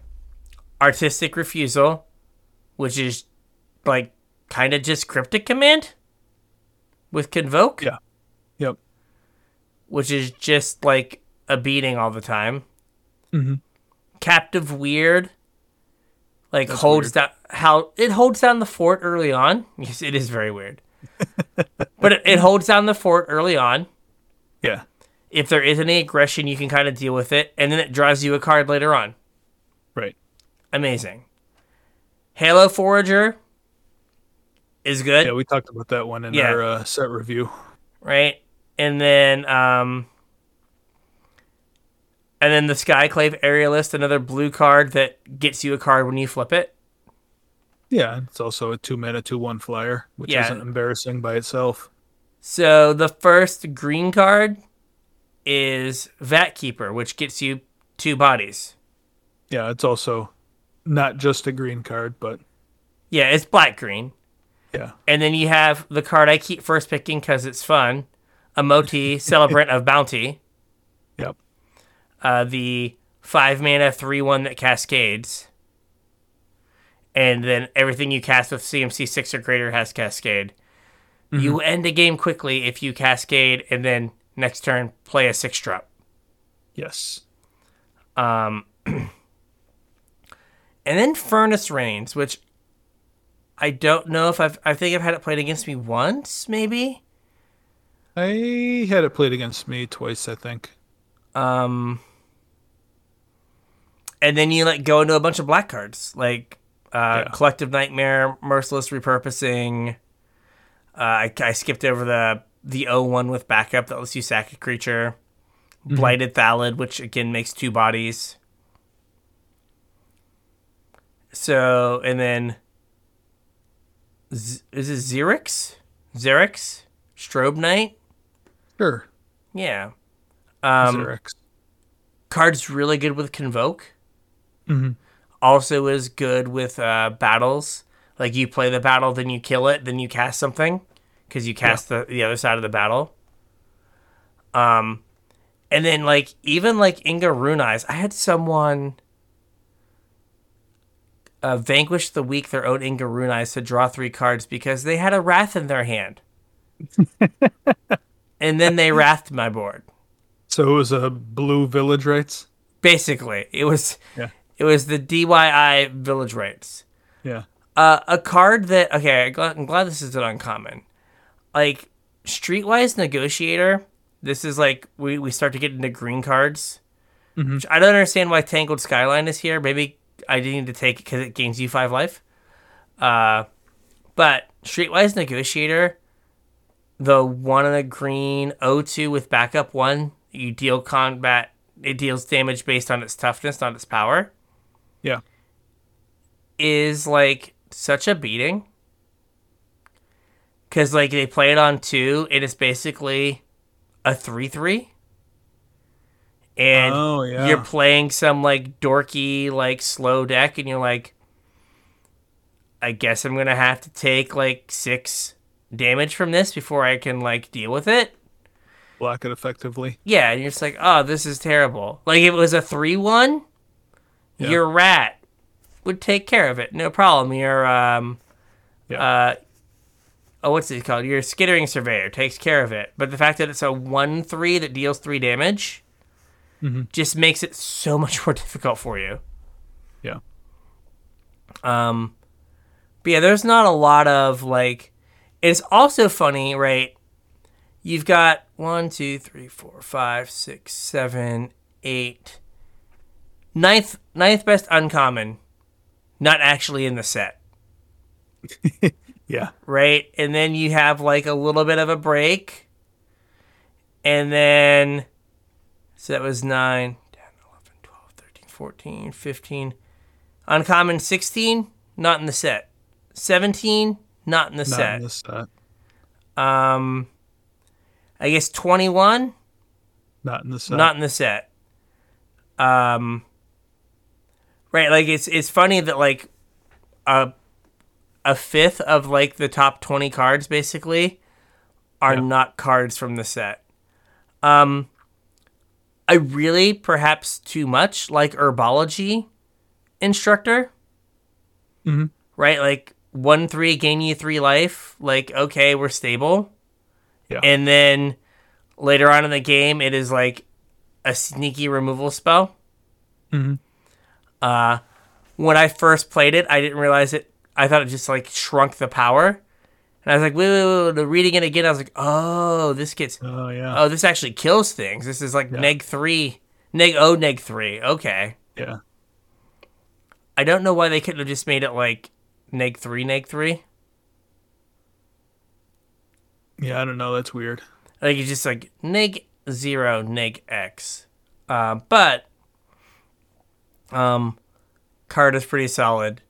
artistic refusal, which is like kind of just cryptic command with convoke, Yeah. Yep. which is just like a beating all the time. Mhm. Captive weird like That's holds weird. down how it holds down the fort early on. Yes, it is very weird. but it, it holds down the fort early on. Yeah. If there is any aggression, you can kind of deal with it, and then it draws you a card later on. Right. amazing. Halo Forager is good, Yeah, we talked about that one in Yeah. our uh, set review. right? And then um and then the Skyclave Aerialist, another blue card that gets you a card when you flip it. Yeah, it's also a two mana, two one flyer, which Yeah. isn't embarrassing by itself. So the first green card is Vat Keeper, which gets you two bodies. Yeah, it's also not just a green card, but Yeah, it's black green. yeah, And then you have the card I keep first picking because it's fun, Imoti, Celebrant of Bounty. yep, uh, the five mana three one that cascades, and then everything you cast with CMC six or greater has cascade. You end a game quickly if you cascade, and then next turn play a six drop. yes, Um, and then Furnace Reins, which I don't know if I've I think I've had it played against me once, maybe. I had it played against me twice, I think. Um, and then you like go into a bunch of black cards like uh, Yeah. collective nightmare, merciless repurposing. Uh, I, I skipped over the the O1 with backup that lets you sack a creature. Blighted Thallid, which again makes two bodies. So, and then Z- is it Xerex? Xerex? Strobe Knight? Sure. Yeah. Um, Xerex. card's really good with Convoke. Mhm. Also is good with uh, battles. Like you play the battle, then you kill it, then you cast something because you cast the, the other side of the battle. Um, and then like even like Inga Rune Eyes, I had someone uh, vanquish the weak their own Inga Rune Eyes to draw three cards because they had a Wrath in their hand. and then they wrathed my board. So it was a blue village rites. Basically, it was Yeah. It was the DYI village rites. Yeah. Uh, a card that okay, I'm glad, this is an uncommon. Like Streetwise Negotiator. This is like we, we start to get into green cards. Which I don't understand why Tangled Skyline is here. Maybe I need to take it because it gains you five life. Uh, but Streetwise Negotiator, the one in the green O2 with backup one, you deal combat. It deals damage based on its toughness, not its power Yeah. is like such a beating because like they play it on two and it's basically a 3-3 and Oh, yeah. you're playing some like dorky like slow deck and you're like i guess i'm gonna have to take like six damage from this before i can like deal with it Block it effectively. yeah and you're just like oh this is terrible like it was a 3-1 Yeah. your rat would take care of it. No problem. Your um Yeah. uh oh what's it called? Your skittering surveyor takes care of it. But the fact that it's a 1-3 that deals 3 damage just makes it so much more difficult for you. Yeah. um but yeah there's not a lot of like it's also funny right? You've got one two three four five six seven eight ninth ninth best uncommon not actually in the set Yeah. right? And then you have like a little bit of a break. And then, so that was 9, 10, 11, 12, 13, 14, 15. Uncommon 16, not in the set. 17, not in the set. Not set. in this set. Um, I guess 21, Not in the set. not in the set. Um, right, like it's it's funny that like a a fifth of like the top twenty cards basically are Yeah. not cards from the set. Um, I really perhaps too much like herbology instructor. mm-hmm. Right, like one three gain you three life. Like okay, we're stable. Yeah. And then later on in the game, it is like a sneaky removal spell. Mhm. Uh, when I first played it, I didn't realize it. I thought it just like shrunk the power. And I was like, wait, wait, wait. Reading it again, I was like, oh, this gets, Oh yeah. oh, this actually kills things. This is like Yeah. neg three, neg oh, neg three. Okay. yeah. I don't know why they couldn't have just made it like neg three, neg three. Yeah. I don't know. That's weird. Like it's just like neg zero, neg x. Uh, but um, card is pretty solid.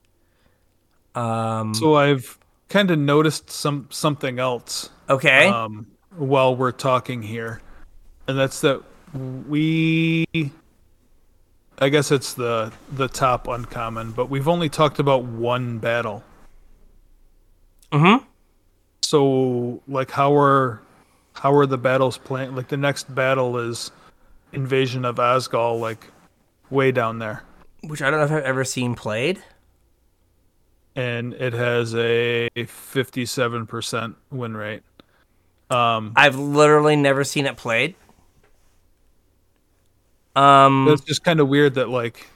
Um, So I've kind of noticed some something else okay. um, while we're talking here, and that's that we. I guess it's the the top uncommon, but we've only talked about one battle. mm-hmm. So like how are how are the battles playing? Like the next battle is Invasion of Azgol, like way down there, Which I don't know if I've ever seen played. and it has a fifty-seven percent win rate. Um, I've literally never seen it played. Um, it's just kind of weird that like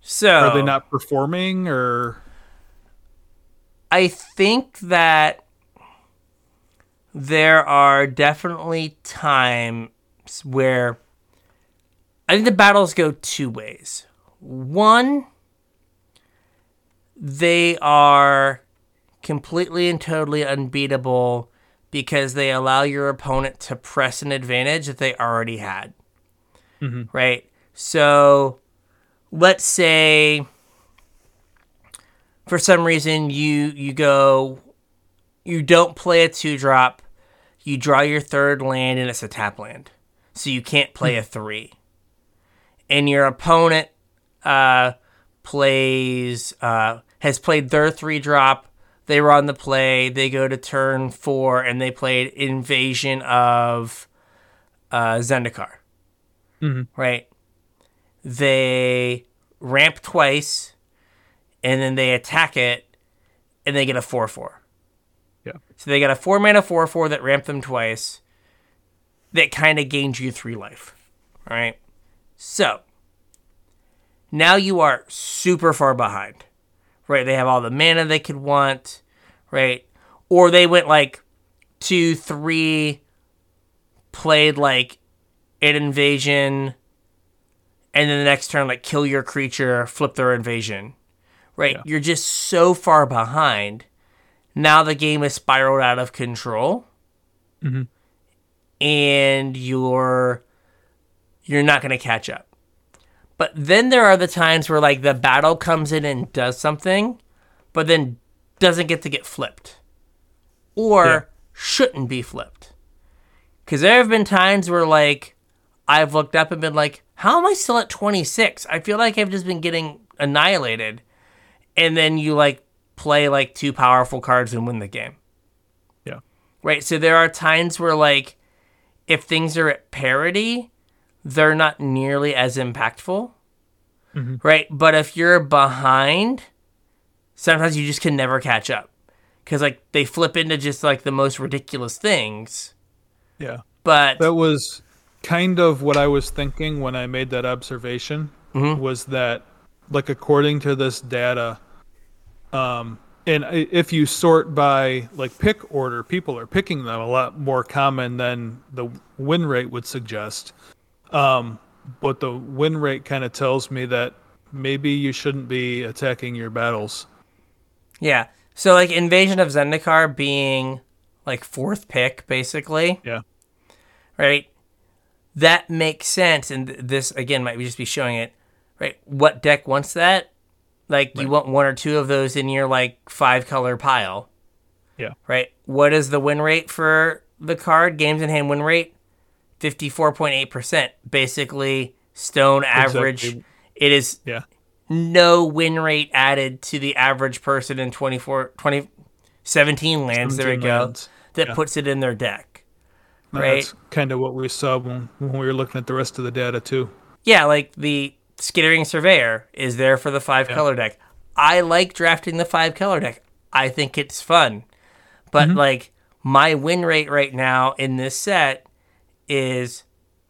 so are they not performing or I think that there are definitely times where I think the battles go two ways. One, they are completely and totally unbeatable because they allow your opponent to press an advantage that they already had. Mm-hmm. Right? So let's say for some reason you you go you don't play a two drop, you draw your third land and it's a tap land. So you can't play hmm. a three. And your opponent uh, plays uh, has played their three drop. They run the play. They go to turn four and they played Invasion of uh, Zendikar. Right. They ramp twice, and then they attack it, and they get a four four. Yeah. So they got a four mana four four that ramped them twice. That kind of gained you three life. All right. So now you are super far behind. Right. They have all the mana they could want. Right. Or they went like two, three, played like an invasion, and then the next turn, like kill your creature, flip their invasion. Right. Yeah. You're just so far behind now the game is spiraled out of control mm-hmm. and you're you're not going to catch up but then there are the times where like the battle comes in and does something but then doesn't get to get flipped or Yeah. shouldn't be flipped because there have been times where like i've looked up and been like how am i still at 26 i feel like i've just been getting annihilated and then you like play like two powerful cards and win the game. Yeah. Right? So there are times where like if things are at parity, they're not nearly as impactful. Right? But if you're behind, sometimes you just can never catch up. Cuz like they flip into just like the most ridiculous things. Yeah. But That was kind of what I was thinking when I made that observation. Was that like according to this data, um, and if you sort by like pick order, people are picking them a lot more common than the win rate would suggest. Um, but the win rate kind of tells me that maybe you shouldn't be attacking your battles. yeah. So like Invasion of Zendikar being like fourth pick basically. Yeah. right? That makes sense, and this again might just be showing it, right? What deck wants that? Like you want one or two of those in your like five color pile, Yeah. right? What is the win rate for the card? Games in hand win rate, fifty four point eight percent. Basically, stone average. Exactly. It is Yeah. no win rate added to the average person in 24, 20, 17 lands. there we 17 go. That Yeah. puts it in their deck. Right. That's kind of what we saw when, when we were looking at the rest of the data too. Yeah, like the Skittering Surveyor is there for the five color deck. I like drafting the five color deck. I think it's fun. But mm-hmm. like my win rate right now in this set is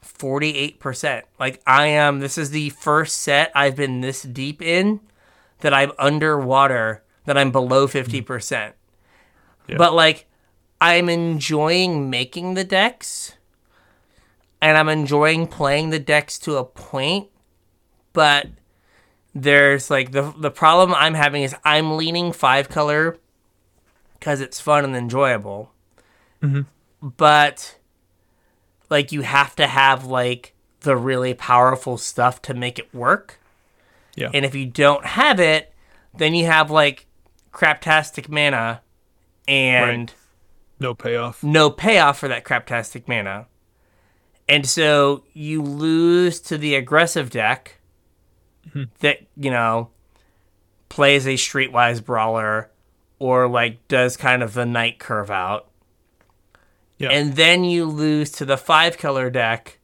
48%. Like I am this is the first set I've been this deep in that I'm underwater that I'm below hmm. 50%. Yeah. But like I'm enjoying making the decks and I'm enjoying playing the decks to a point, but there's like the the problem I'm having is I'm leaning five color because it's fun and enjoyable, mm-hmm. but like you have to have like the really powerful stuff to make it work, Yeah. and if you don't have it, then you have like craptastic mana and No payoff. no payoff for that craptastic mana. And so you lose to the aggressive deck hmm. that, you know, plays a streetwise brawler or like does kind of the night curve out. Yeah. And then you lose to the five color deck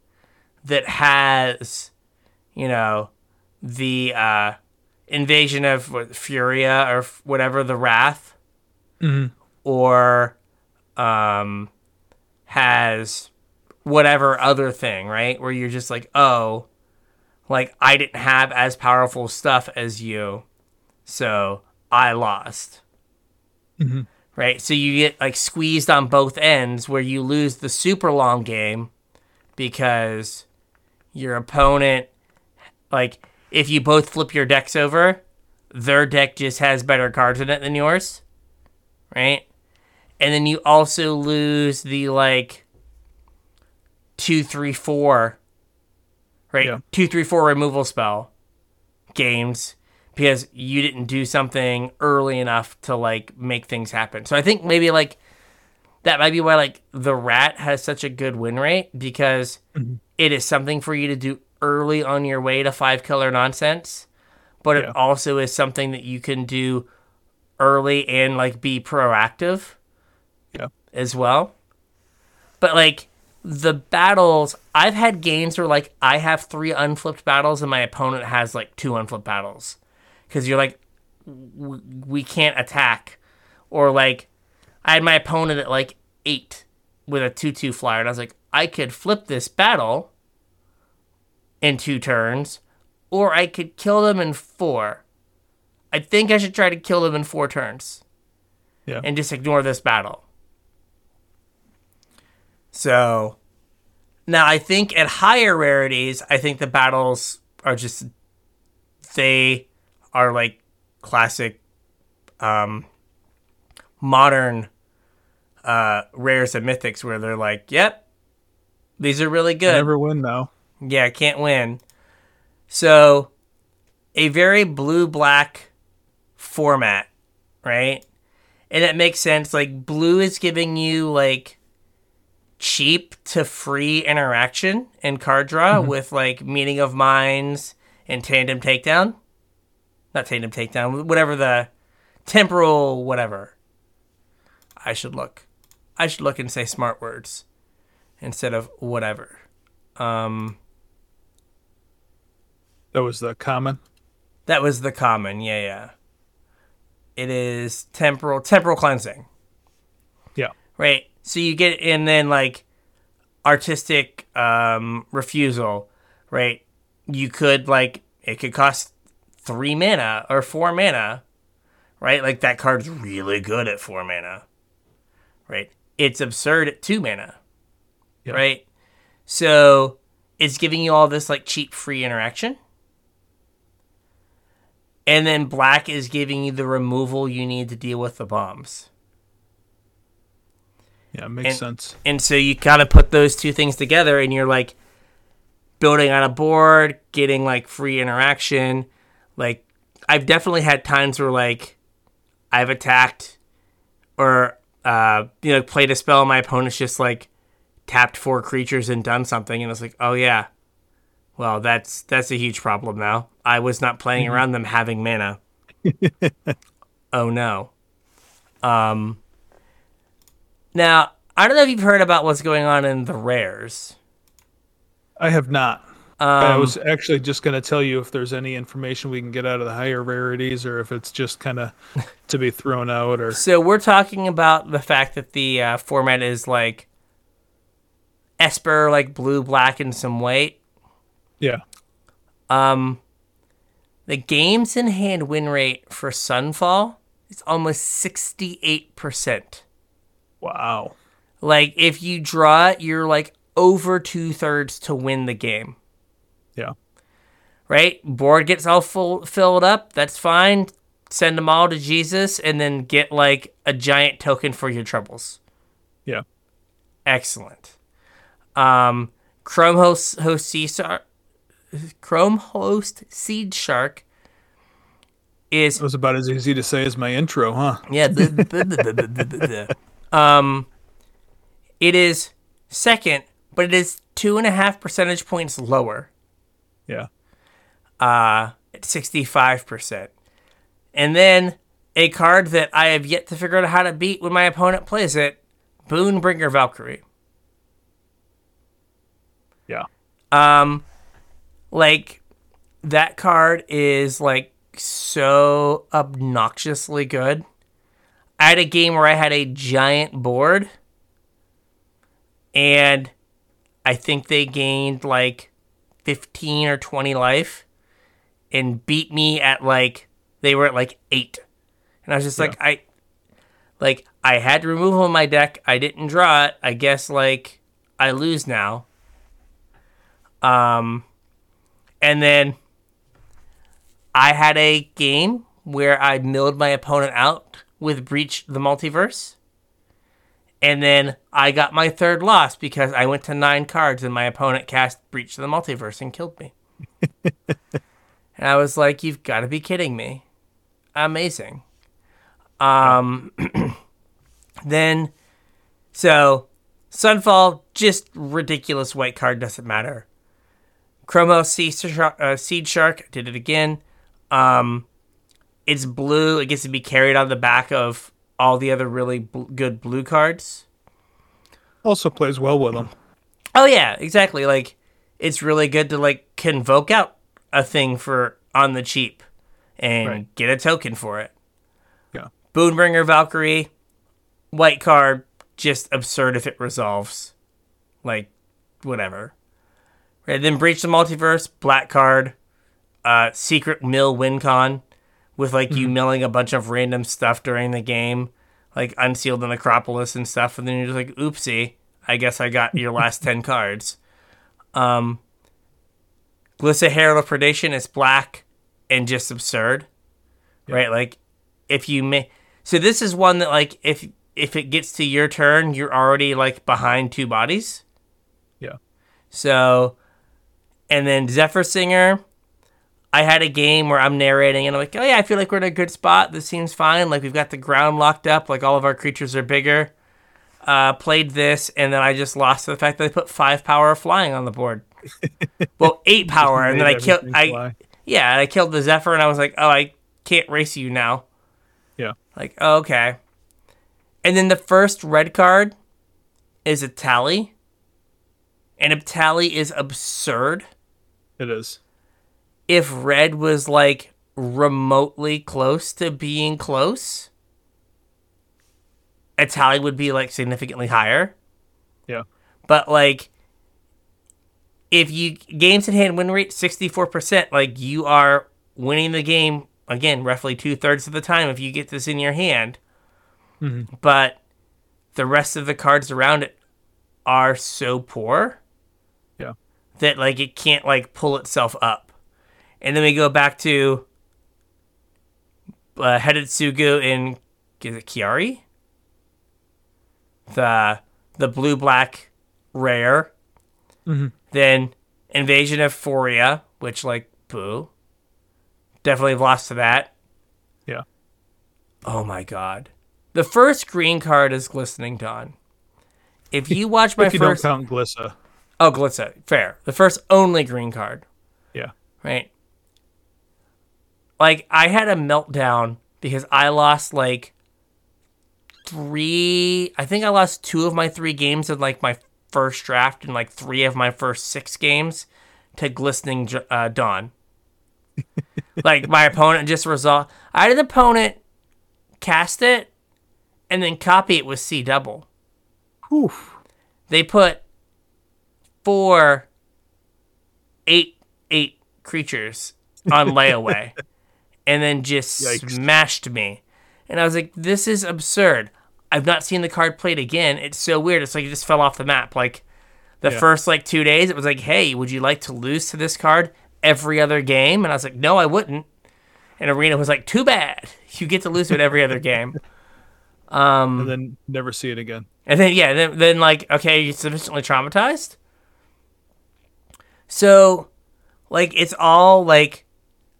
that has, you know, the uh, invasion of what, Fiora or f- whatever, the Wrath, or um, has whatever other thing, right? Where you're just like, oh, like I didn't have as powerful stuff as you, so I lost. Right? So you get like squeezed on both ends where you lose the super long game because your opponent, like, if you both flip your decks over, their deck just has better cards in it than yours. Right? and then you also lose the like two, three, four, right? Yeah. Two, three, four removal spell games because you didn't do something early enough to like make things happen. So I think maybe like that might be why like the rat has such a good win rate because mm-hmm. it is something for you to do early on your way to five color nonsense, but Yeah. it also is something that you can do early and like be proactive Yeah. as well. But like the battles, I've had games where like I have three unflipped battles and my opponent has like two unflipped battles because you're like w- we can't attack, or like I had my opponent at like eight with a two-two flyer, and I was like I could flip this battle in two turns, or I could kill them in four. I think I should try to kill them in four turns Yeah. and just ignore this battle. So now I think at higher rarities, I think the battles are just they are like classic um modern uh rares and mythics where they're like, "Yep, these are really good." Never win though. Yeah, can't win. So, a very blue black format, right? And it makes sense. Like, blue is giving you, like, cheap to free interaction and card draw with, like, Meeting of Minds and Tandem Takedown. Not Takedown, whatever the temporal, whatever. I should look. I should look and say smart words instead of whatever. Um, That was the common. That was the common, yeah, yeah. It is temporal temporal cleansing, Yeah. right? So you get and then like artistic um refusal, right? You could like it could cost three mana or four mana, right? Like that card's really good at four mana, right? It's absurd at two mana, Yeah. right? So it's giving you all this like cheap free interaction. And then black is giving you the removal you need to deal with the bombs. Yeah, it makes And- sense. And so you kind of put those two things together and you're like building on a board, getting like free interaction. Like I've definitely had times where like I've attacked or uh you know played a spell and my opponent's just like tapped four creatures and done something and it's like, "Oh yeah. Well, that's that's a huge problem now. I was not playing around them having mana." oh no. Um now, I don't know if you've heard about what's going on in the rares. I have not. Um, I was actually just going to tell you if there's any information we can get out of the higher rarities or if it's just kind of to be thrown out or so we're talking about the fact that the uh, format is like Esper, like blue, black, and some white. yeah. Um, the games in hand win rate for Sunfall is almost sixty-eight percent. Wow. Like if you draw it, you're like over two thirds to win the game. Yeah. right? Board gets all full filled up. That's fine. Send them all to Jesus, and then get like a giant token for your troubles. Yeah. Excellent. Um, Chrome host host Sea Shark, Chrome host Seed Shark is It was about as easy to say as my intro, huh? yeah. um, it is second, but it is two and a half percentage points lower. Yeah. uh, at 65%. And then a card that I have yet to figure out how to beat when my opponent plays it Boonbringer Valkyrie. Yeah. Um, like, that card is like so obnoxiously good. I had a game where I had a giant board, and I think they gained like 15 or 20 life and beat me at like they were at like 8 and i was just like i like i had to remove on my deck. I didn't draw it. I guess like i lose now. Um and then i had a game where i milled my opponent out with breach the multiverse And then I got my third loss because I went to nine cards and my opponent cast Breach of the Multiverse and killed me. and I was like, you've got to be kidding me. Amazing. Um, then, so Sunfall, just ridiculous white card, doesn't matter. Chromo uh, Seed Shark did it again. Um, it's blue. It gets to be carried on the back of all the other really bl- good blue cards. Also plays well with them. Oh yeah, exactly. Like it's really good to like convoke out a thing for on the cheap and Right. get a token for it. Yeah. Boonbringer Valkyrie, white card, just absurd if it resolves. Like, whatever. Right, then Breach the Multiverse, black card, uh, Secret Mill WinCon, with like you milling a bunch of random stuff during the game, like Unseal the Necropolis and stuff, and then you're just like, oopsie, I guess I got your last 10 cards. Um, Glissa Herald of Predation is black and just absurd, right? Like, if you may, so this is one that like if if it gets to your turn, you're already like behind two bodies. Yeah. So, and then Zephyr Singer, I had a game where I'm narrating and I'm like, oh yeah, I feel like we're in a good spot. This seems fine. Like we've got the ground locked up. Like all of our creatures are bigger. Uh, played this and then I just lost to the fact that I put five power of flying on the board. well, eight power, and then I killed. I fly. yeah, and I killed the Zephyr, and I was like, oh, I can't race you now. Yeah. Like, oh, okay. And then the first red card is Etali. And Etali is absurd. It is. If red was like remotely close to being close, Etali would be like significantly higher. Yeah. But like if you games in hand win rate 64%, like you are winning the game again roughly two thirds of the time if you get this in your hand. Mhm. But the rest of the cards around it are so poor Yeah. that like it can't like pull itself up. And then we go back to uh, Hidetsugu in is it Kairi? The the blue black rare. Mhm. Then Invasion of Fiora, which like boo. Definitely lost to that. Yeah. Oh my god. The first green card is Glistening Dawn. If you watch my if you first don't count Glissa. Oh, Glitza, fair. The first only green card, Yeah. right? Like I had a meltdown because I lost like three. I think I lost two of my three games in like my first draft and like three of my first six games to Glistening uh, Dawn. like my opponent just resolved. I had an opponent cast it and then copy it with C double Whew. they put four eight eight creatures on layaway and then just Yikes. smashed me. And i was like this is absurd. I've not seen the card played again. It's so weird. It's like it just fell off the map. Like the Yeah. first like two days it was like hey would you like to lose to this card every other game? And i was like no i wouldn't. And arena was like too bad. You get to lose to it every other game. Um And then never see it again. and then yeah, then then like okay, you're sufficiently traumatized. So, like it's all like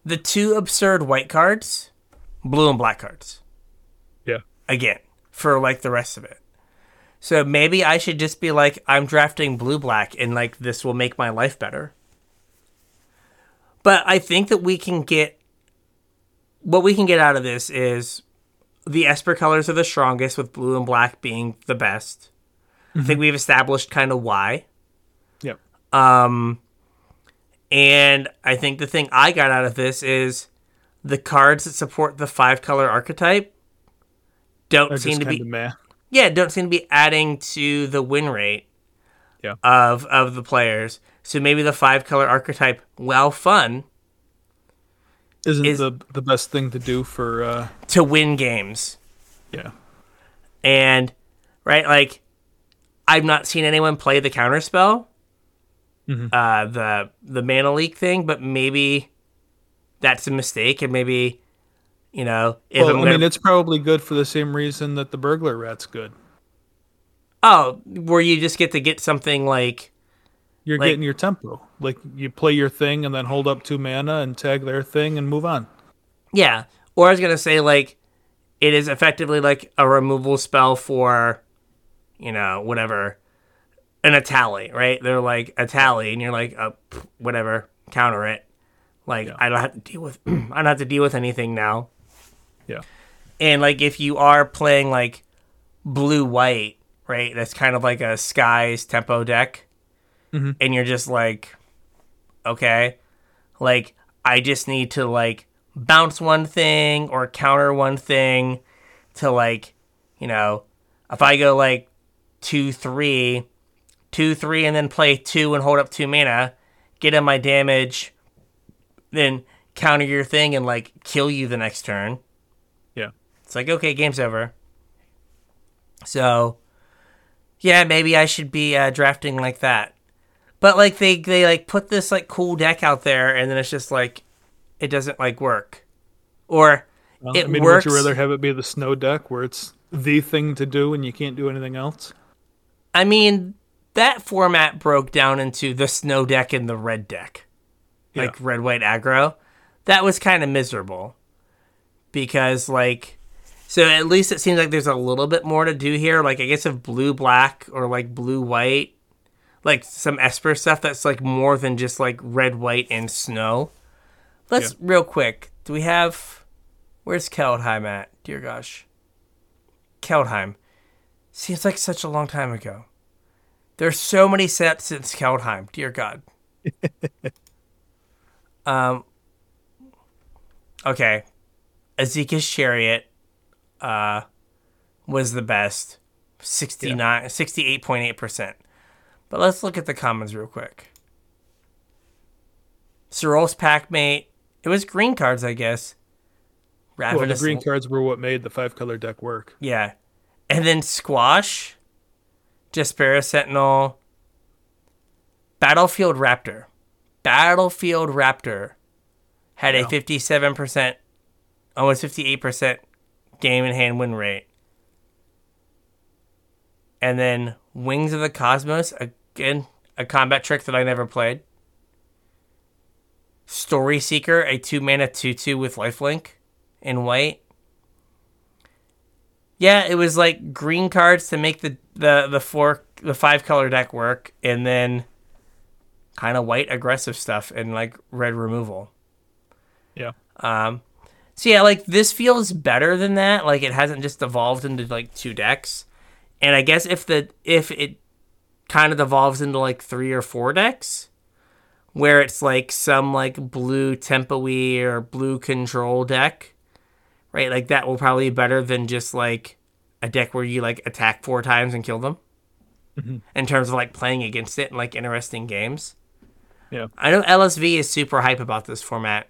the two absurd white cards, blue and black cards Yeah. again for like the rest of it. So maybe I should just be like I'm drafting blue black and like this will make my life better. But I think that we can get what we can get out of this is the Esper colors are the strongest, with blue and black being the best. I think we've established kind of why. Yep. Um, and I think the thing I got out of this is the cards that support the five color archetype don't They're seem to be meh. yeah don't seem to be adding to the win rate Yeah. of of the players. So maybe the five color archetype, well, fun Isn't is- the the best thing to do for uh to win games. yeah. And right, like I've not seen anyone play the counterspell, Mhm. uh, the the mana leak thing, but maybe that's a mistake, and maybe you know if Well, I'm I gonna, mean, it's probably good for the same reason that the burglar rat's good. Oh, where you just get to get something like You're Like- getting your tempo. Like you play your thing and then hold up two mana and tag their thing and move on. Yeah. Or I was gonna say like it is effectively like a removal spell for, you know, whatever, an Etali, right? They're like Etali, and you're like, pff, whatever, counter it. Like Yeah. I don't have to deal with, I don't have to deal with anything now. Yeah. And like if you are playing like blue white, right? That's kind of like a skies tempo deck, Mhm. and you're just like, okay, like I just need to like bounce one thing or counter one thing to like, you know, if I go like two three, two three, and then play two and hold up two mana, get in my damage, then counter your thing and like kill you the next turn. Yeah. It's like, okay, game's over. So, yeah, maybe I should be uh, drafting like that. But like they they like put this like cool deck out there, and then it's just like it doesn't like work, or Well, It I mean, works- would you rather have it be the snow deck where it's the thing to do and you can't do anything else? I mean that format broke down into the snow deck and the red deck, like Yeah. red white aggro. That was kind of miserable because like so at least it seems like there's a little bit more to do here. Like I guess if blue black or like blue white, like some Esper stuff that's like more than just like red white and snow. Let's real quick. Do we have where's Kaldheim at? Dear gosh. Kaldheim. Seems like such a long time ago. There's so many sets since Kaldheim. Dear God. um. Okay, Esika's Chariot, uh, was the best, 69, 68.8 percent. But let's look at the commons real quick. Sarulf's Packmate. It was green cards, I guess. Well, the Ravenous green cards were what made the five color deck work. yeah. And then Squash, Jaspera Sentinel, Battlefield Raptor. Battlefield Raptor had a 57%, almost 58% game in hand win rate. And then Wings of the Cosmos, again, a combat trick that I never played. Story Seeker, a two mana 2 2 with lifelink in white. Yeah, it was like green cards to make the the the four the five color deck work, and then kind of white aggressive stuff and like red removal. Yeah. Um, so yeah, like this feels better than that. Like it hasn't just evolved into like two decks, and I guess if the if it kind of evolves into like three or four decks, where it's like some like blue tempo-y or blue control deck, right? Like that will probably be better than just like a deck where you like attack four times and kill them. In terms of like playing against it and like interesting games. Yeah. I know LSV is super hype about this format.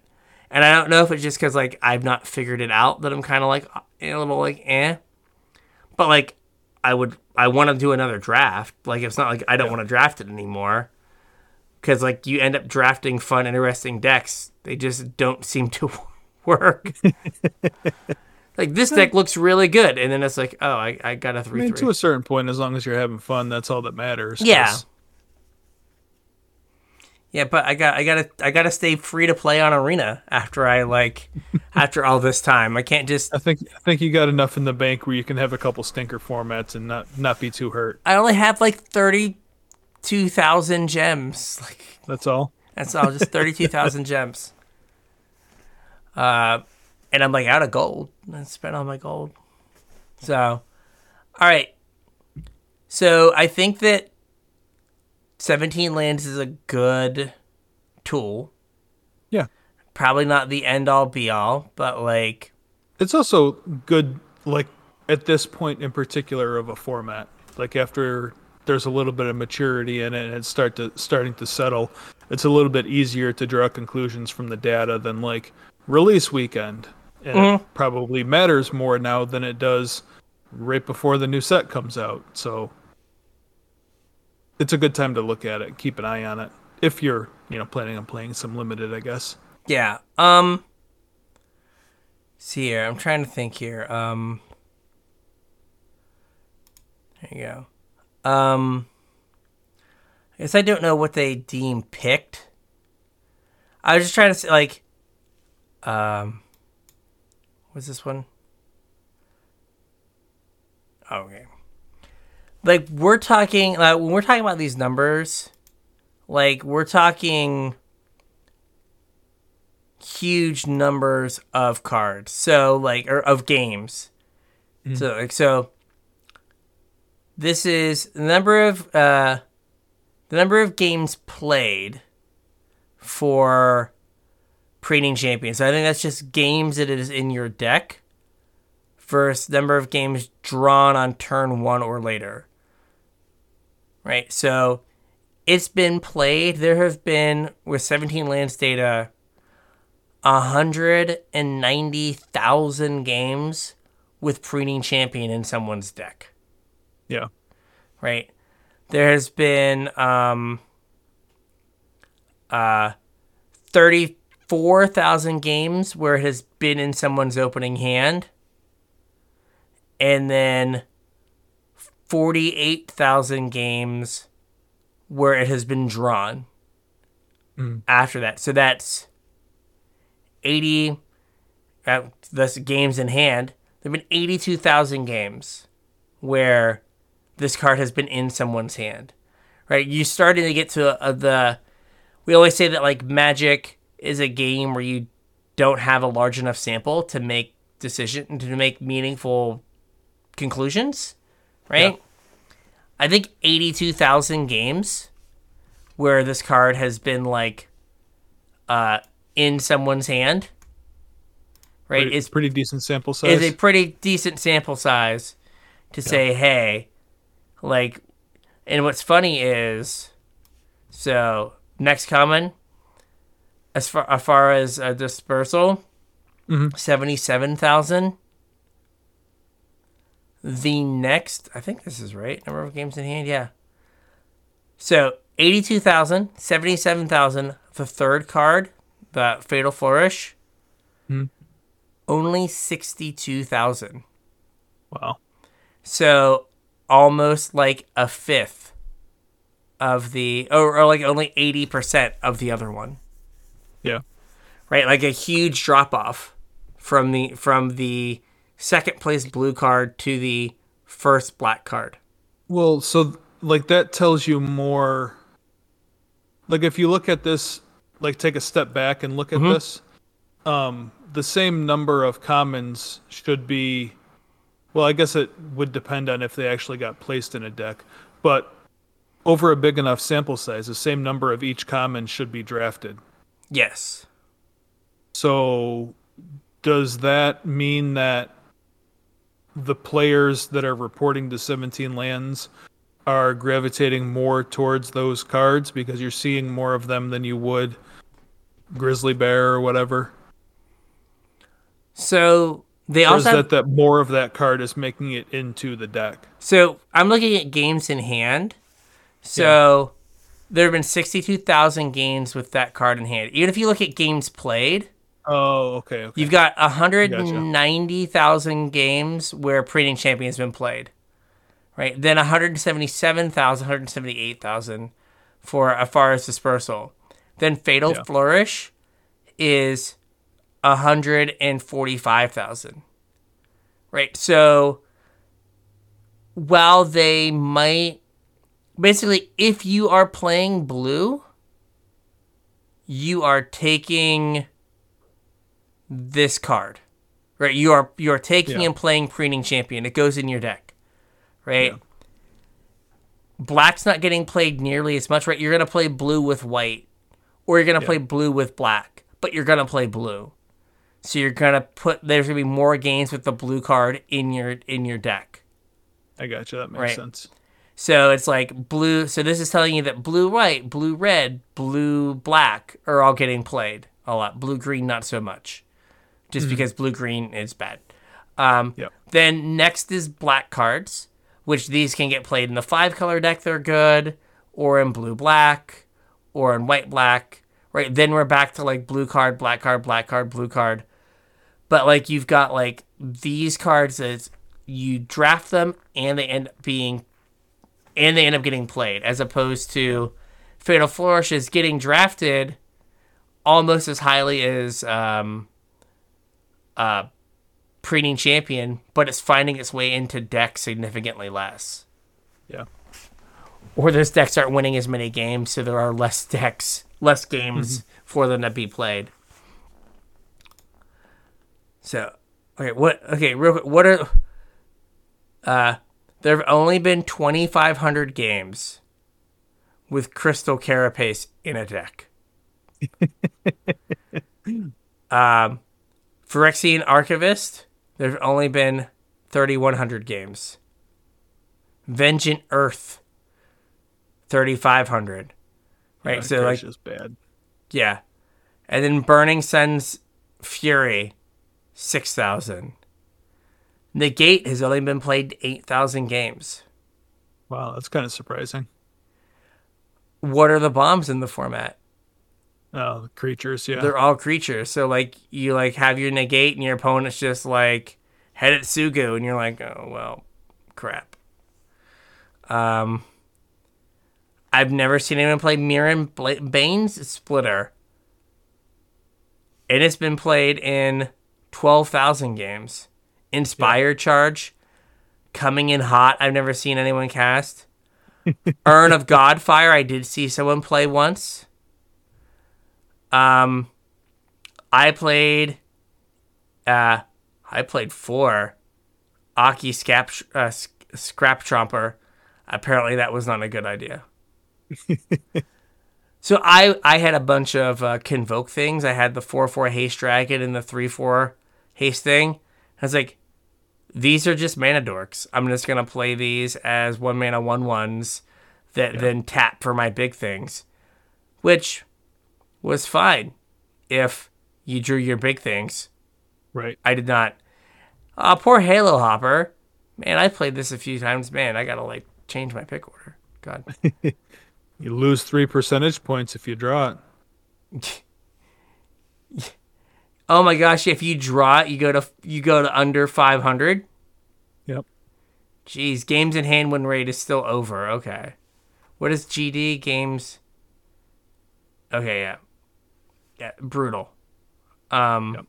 And I don't know if it's just because like I've not figured it out that I'm kind of like a little like eh. But like I would I want to do another draft. Like it's not like I don't want to draft it anymore. Because like you end up drafting fun, interesting decks. They just don't seem to work. like this deck looks really good, and then it's like, oh, I, I got a three I mean, three. to a certain point, as long as you're having fun, that's all that matters. Yeah. Yeah, but I got I gotta I gotta stay free to play on arena after I like after all this time. I can't just I think I think you got enough in the bank where you can have a couple stinker formats and not not be too hurt. I only have like thirty two thousand gems. Like That's all. that's all, just thirty two thousand gems. Uh and I'm like out of gold. I spent all my gold. So all right. So I think that seventeen lands is a good tool. Yeah. Probably not the end all be all, but like It's also good, like at this point in particular of a format. Like after there's a little bit of maturity in it and it's start to starting to settle, it's a little bit easier to draw conclusions from the data than like release weekend. And it probably matters more now than it does right before the new set comes out. So it's a good time to look at it, keep an eye on it. If you're, you know, planning on playing some limited, I guess. Yeah. Um see here. I'm trying to think here. Um There you go. Um, I guess I don't know what they deem picked. I was just trying to say, like, um, what's this one? Okay. Like we're talking, like when we're talking about these numbers, like we're talking huge numbers of cards. So like or of games. So like so this is the number of uh the number of games played for Preening Champion. So I think that's just games that is in your deck versus number of games drawn on turn one or later. Right? So it's been played. There have been, with 17 lands data, 190,000 games with Preening Champion in someone's deck. Yeah. Right? There has been um, uh, 34,000 games where it has been in someone's opening hand. And then 48,000 games where it has been drawn after that. So that's 80 uh, that's games in hand. There've been 82,000 games where this card has been in someone's hand. Right? You starting to get to uh, the we always say that like Magic is a game where you don't have a large enough sample to make decision to make meaningful conclusions, right? Yeah. I think 82,000 games where this card has been like uh in someone's hand, right? Pretty, is pretty decent sample size. is a pretty decent sample size to say, hey, like, and what's funny is, so next common, as far as far as uh, dispersal, seventy-seven thousand. The next, I think this is right. Number of games in hand, yeah. So 82,000, 77,000. The third card, the Final Flourish, only 62,000. wow. So almost like a fifth of the, or, or like only 80% of the other one, Yeah. right? Like a huge drop off from the, from the second place blue card to the first black card. Well, so like that tells you more. Like if you look at this, like take a step back and look at this, um, the same number of commons should be. Well, I guess it would depend on if they actually got placed in a deck, but over a big enough sample size, the same number of each common should be drafted. Yes. So, does that mean that the players that are reporting to 17 lands are gravitating more towards those cards because you're seeing more of them than you would Grizzly Bear or whatever? So they Or is also have, that that more of that card is making it into the deck? so I'm looking at games in hand. So there have been 62,000 games with that card in hand. Even if you look at games played, Oh, okay, okay. You've got 190,000 games where Preening Champion has been played. Right? Then 177,000, 178,000 for Ephara's Dispersal. Then Final Yeah. Flourish is 145,000. Right? So while they might basically if you are playing blue, you are taking this card. Right? You are you are taking Yeah. and playing Preening Champion. It goes in your deck. Right? Yeah. Black's not getting played nearly as much, right? You're gonna play blue with white. Or you're gonna Yeah. play blue with black. But you're gonna play blue. So you're gonna put there's gonna be more games with the blue card in your in your deck. I gotcha. That makes Right. sense. So it's like blue. So this is telling you that blue white, blue red, blue black are all getting played a lot. Blue green, not so much, just because blue green is bad. Um, Yep. Then next is black cards, which these can get played in the five color deck. They're good, or in blue black, or in white black. Right. Then we're back to like blue card, black card, black card, blue card. But like you've got like these cards that you draft them and they end up being and they end up getting played, as opposed to Final Flourish is getting drafted almost as highly as um, uh, Preening Champion, but it's finding its way into decks significantly less. Yeah. Or those decks aren't winning as many games, so there are less decks, less games for them to be played. So, okay, what? Okay, real quick, what are? Uh, there have only been twenty five hundred games with Crystal Carapace in a deck. um, Phyrexian Archivist, there have only been thirty one hundred games. Vengeant Earth, thirty five hundred. Right, so like is bad. yeah. And then Burning Sun's Fury, 6,000. Negate has only been played 8,000 games. Wow, that's kind of surprising. What are the bombs in the format? Oh, the creatures, yeah. They're all creatures. So, like, you, like, have your Negate and your opponent's just, like, Hidetsugu, and you're like, oh, well, crap. Um, I've never seen anyone play Mirran Bla- Banesplitter. And it's been played in 12,000 games. Inspire Charge, coming in hot. I've never seen anyone cast. Urn of Godfire, I did see someone play once. Um, I played, uh, I played four. Akki Scap, uh, Scrapchomper. Apparently, that was not a good idea. so I I had a bunch of uh, convoke things. I had the four four haste dragon and the three four haste thing. I was like, these are just mana dorks. I'm just gonna play these as one mana one ones that then tap for my big things, which was fine if you drew your big things. right. I did not. Uh, poor Halo Hopper. Man, I played this a few times. Man, I gotta like change my pick order. God. You lose three percentage points if you draw it. Oh my gosh! If you draw it, you go to you go to under five hundred. Yep. Jeez, games in hand win rate is still over. Okay, what is GD games? Okay, yeah, yeah, brutal. Um. Yep.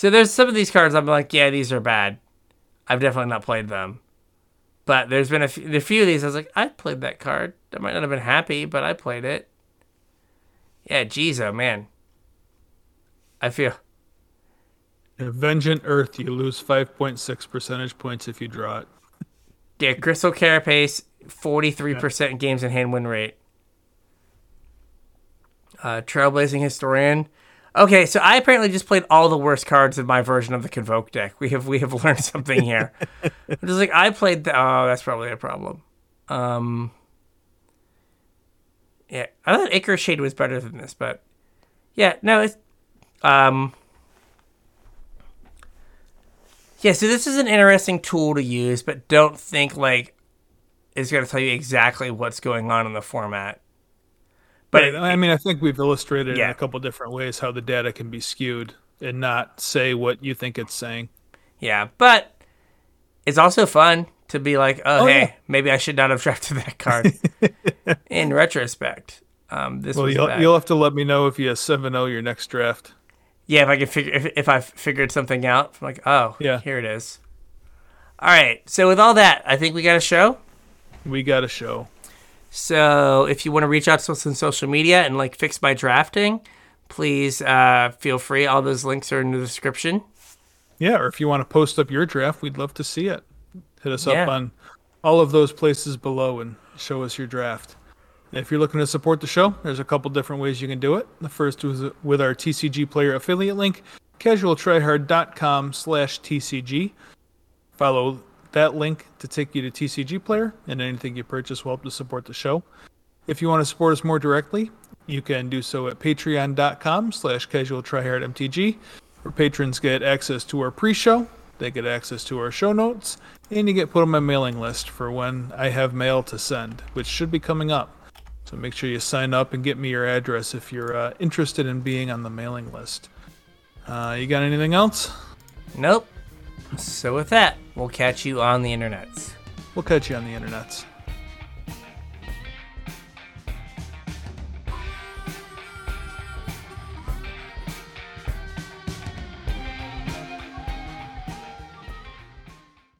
So there's some of these cards I'm like, yeah, these are bad. I've definitely not played them. But there's been a few, a few of these I was like, I played that card. I might not have been happy, but I played it. Yeah, geez, oh man. I feel Vengeant Earth, you lose 5.6 percentage points if you draw it. yeah, Crystal Carapace, forty three percent games in hand win rate. Uh, Trailblazing Historian. Okay, so I apparently just played all the worst cards in my version of the Convoke deck. We have we have learned something here. I'm just like I played the oh, that's probably a problem. Um Yeah, I thought Ichor Shade was better than this, but yeah, no, it's um Yeah, so this is an interesting tool to use, but don't think like it's gonna tell you exactly what's going on in the format. But But I mean, I think we've illustrated in a couple different ways how the data can be skewed and not say what you think it's saying. Yeah, but it's also fun to be like, oh, Oh, hey, yeah. maybe I should not have drafted that card. In retrospect, um, this Well, was you'll, bad. you'll have to let me know if you 7 0 your next draft. yeah, if I can figure, if, if I figured something out, I'm like, oh, Yeah. here it is. All right, so with all that, I think we got a show. We got a show. So if you want to reach out to us on social media and like fix my drafting, please uh, feel free. All those links are in the description. Yeah, or if you want to post up your draft, we'd love to see it. Hit us Yeah. up on all of those places below and show us your draft. If you're looking to support the show, there's a couple different ways you can do it. The first is with our TCG player affiliate link, casualtryhard.com slash TCG. Follow that link to take you to TCG player, and anything you purchase will help to support the show. If you want to support us more directly, you can do so at patreon.com slash casualtryhardmtg, where patrons get access to our pre-show, they get access to our show notes, and you get put on my mailing list for when I have mail to send, which should be coming up. So make sure you sign up and get me your address if you're uh, interested in being on the mailing list. Uh, you got anything else? Nope. So with that, we'll catch you on the internets. We'll catch you on the internets.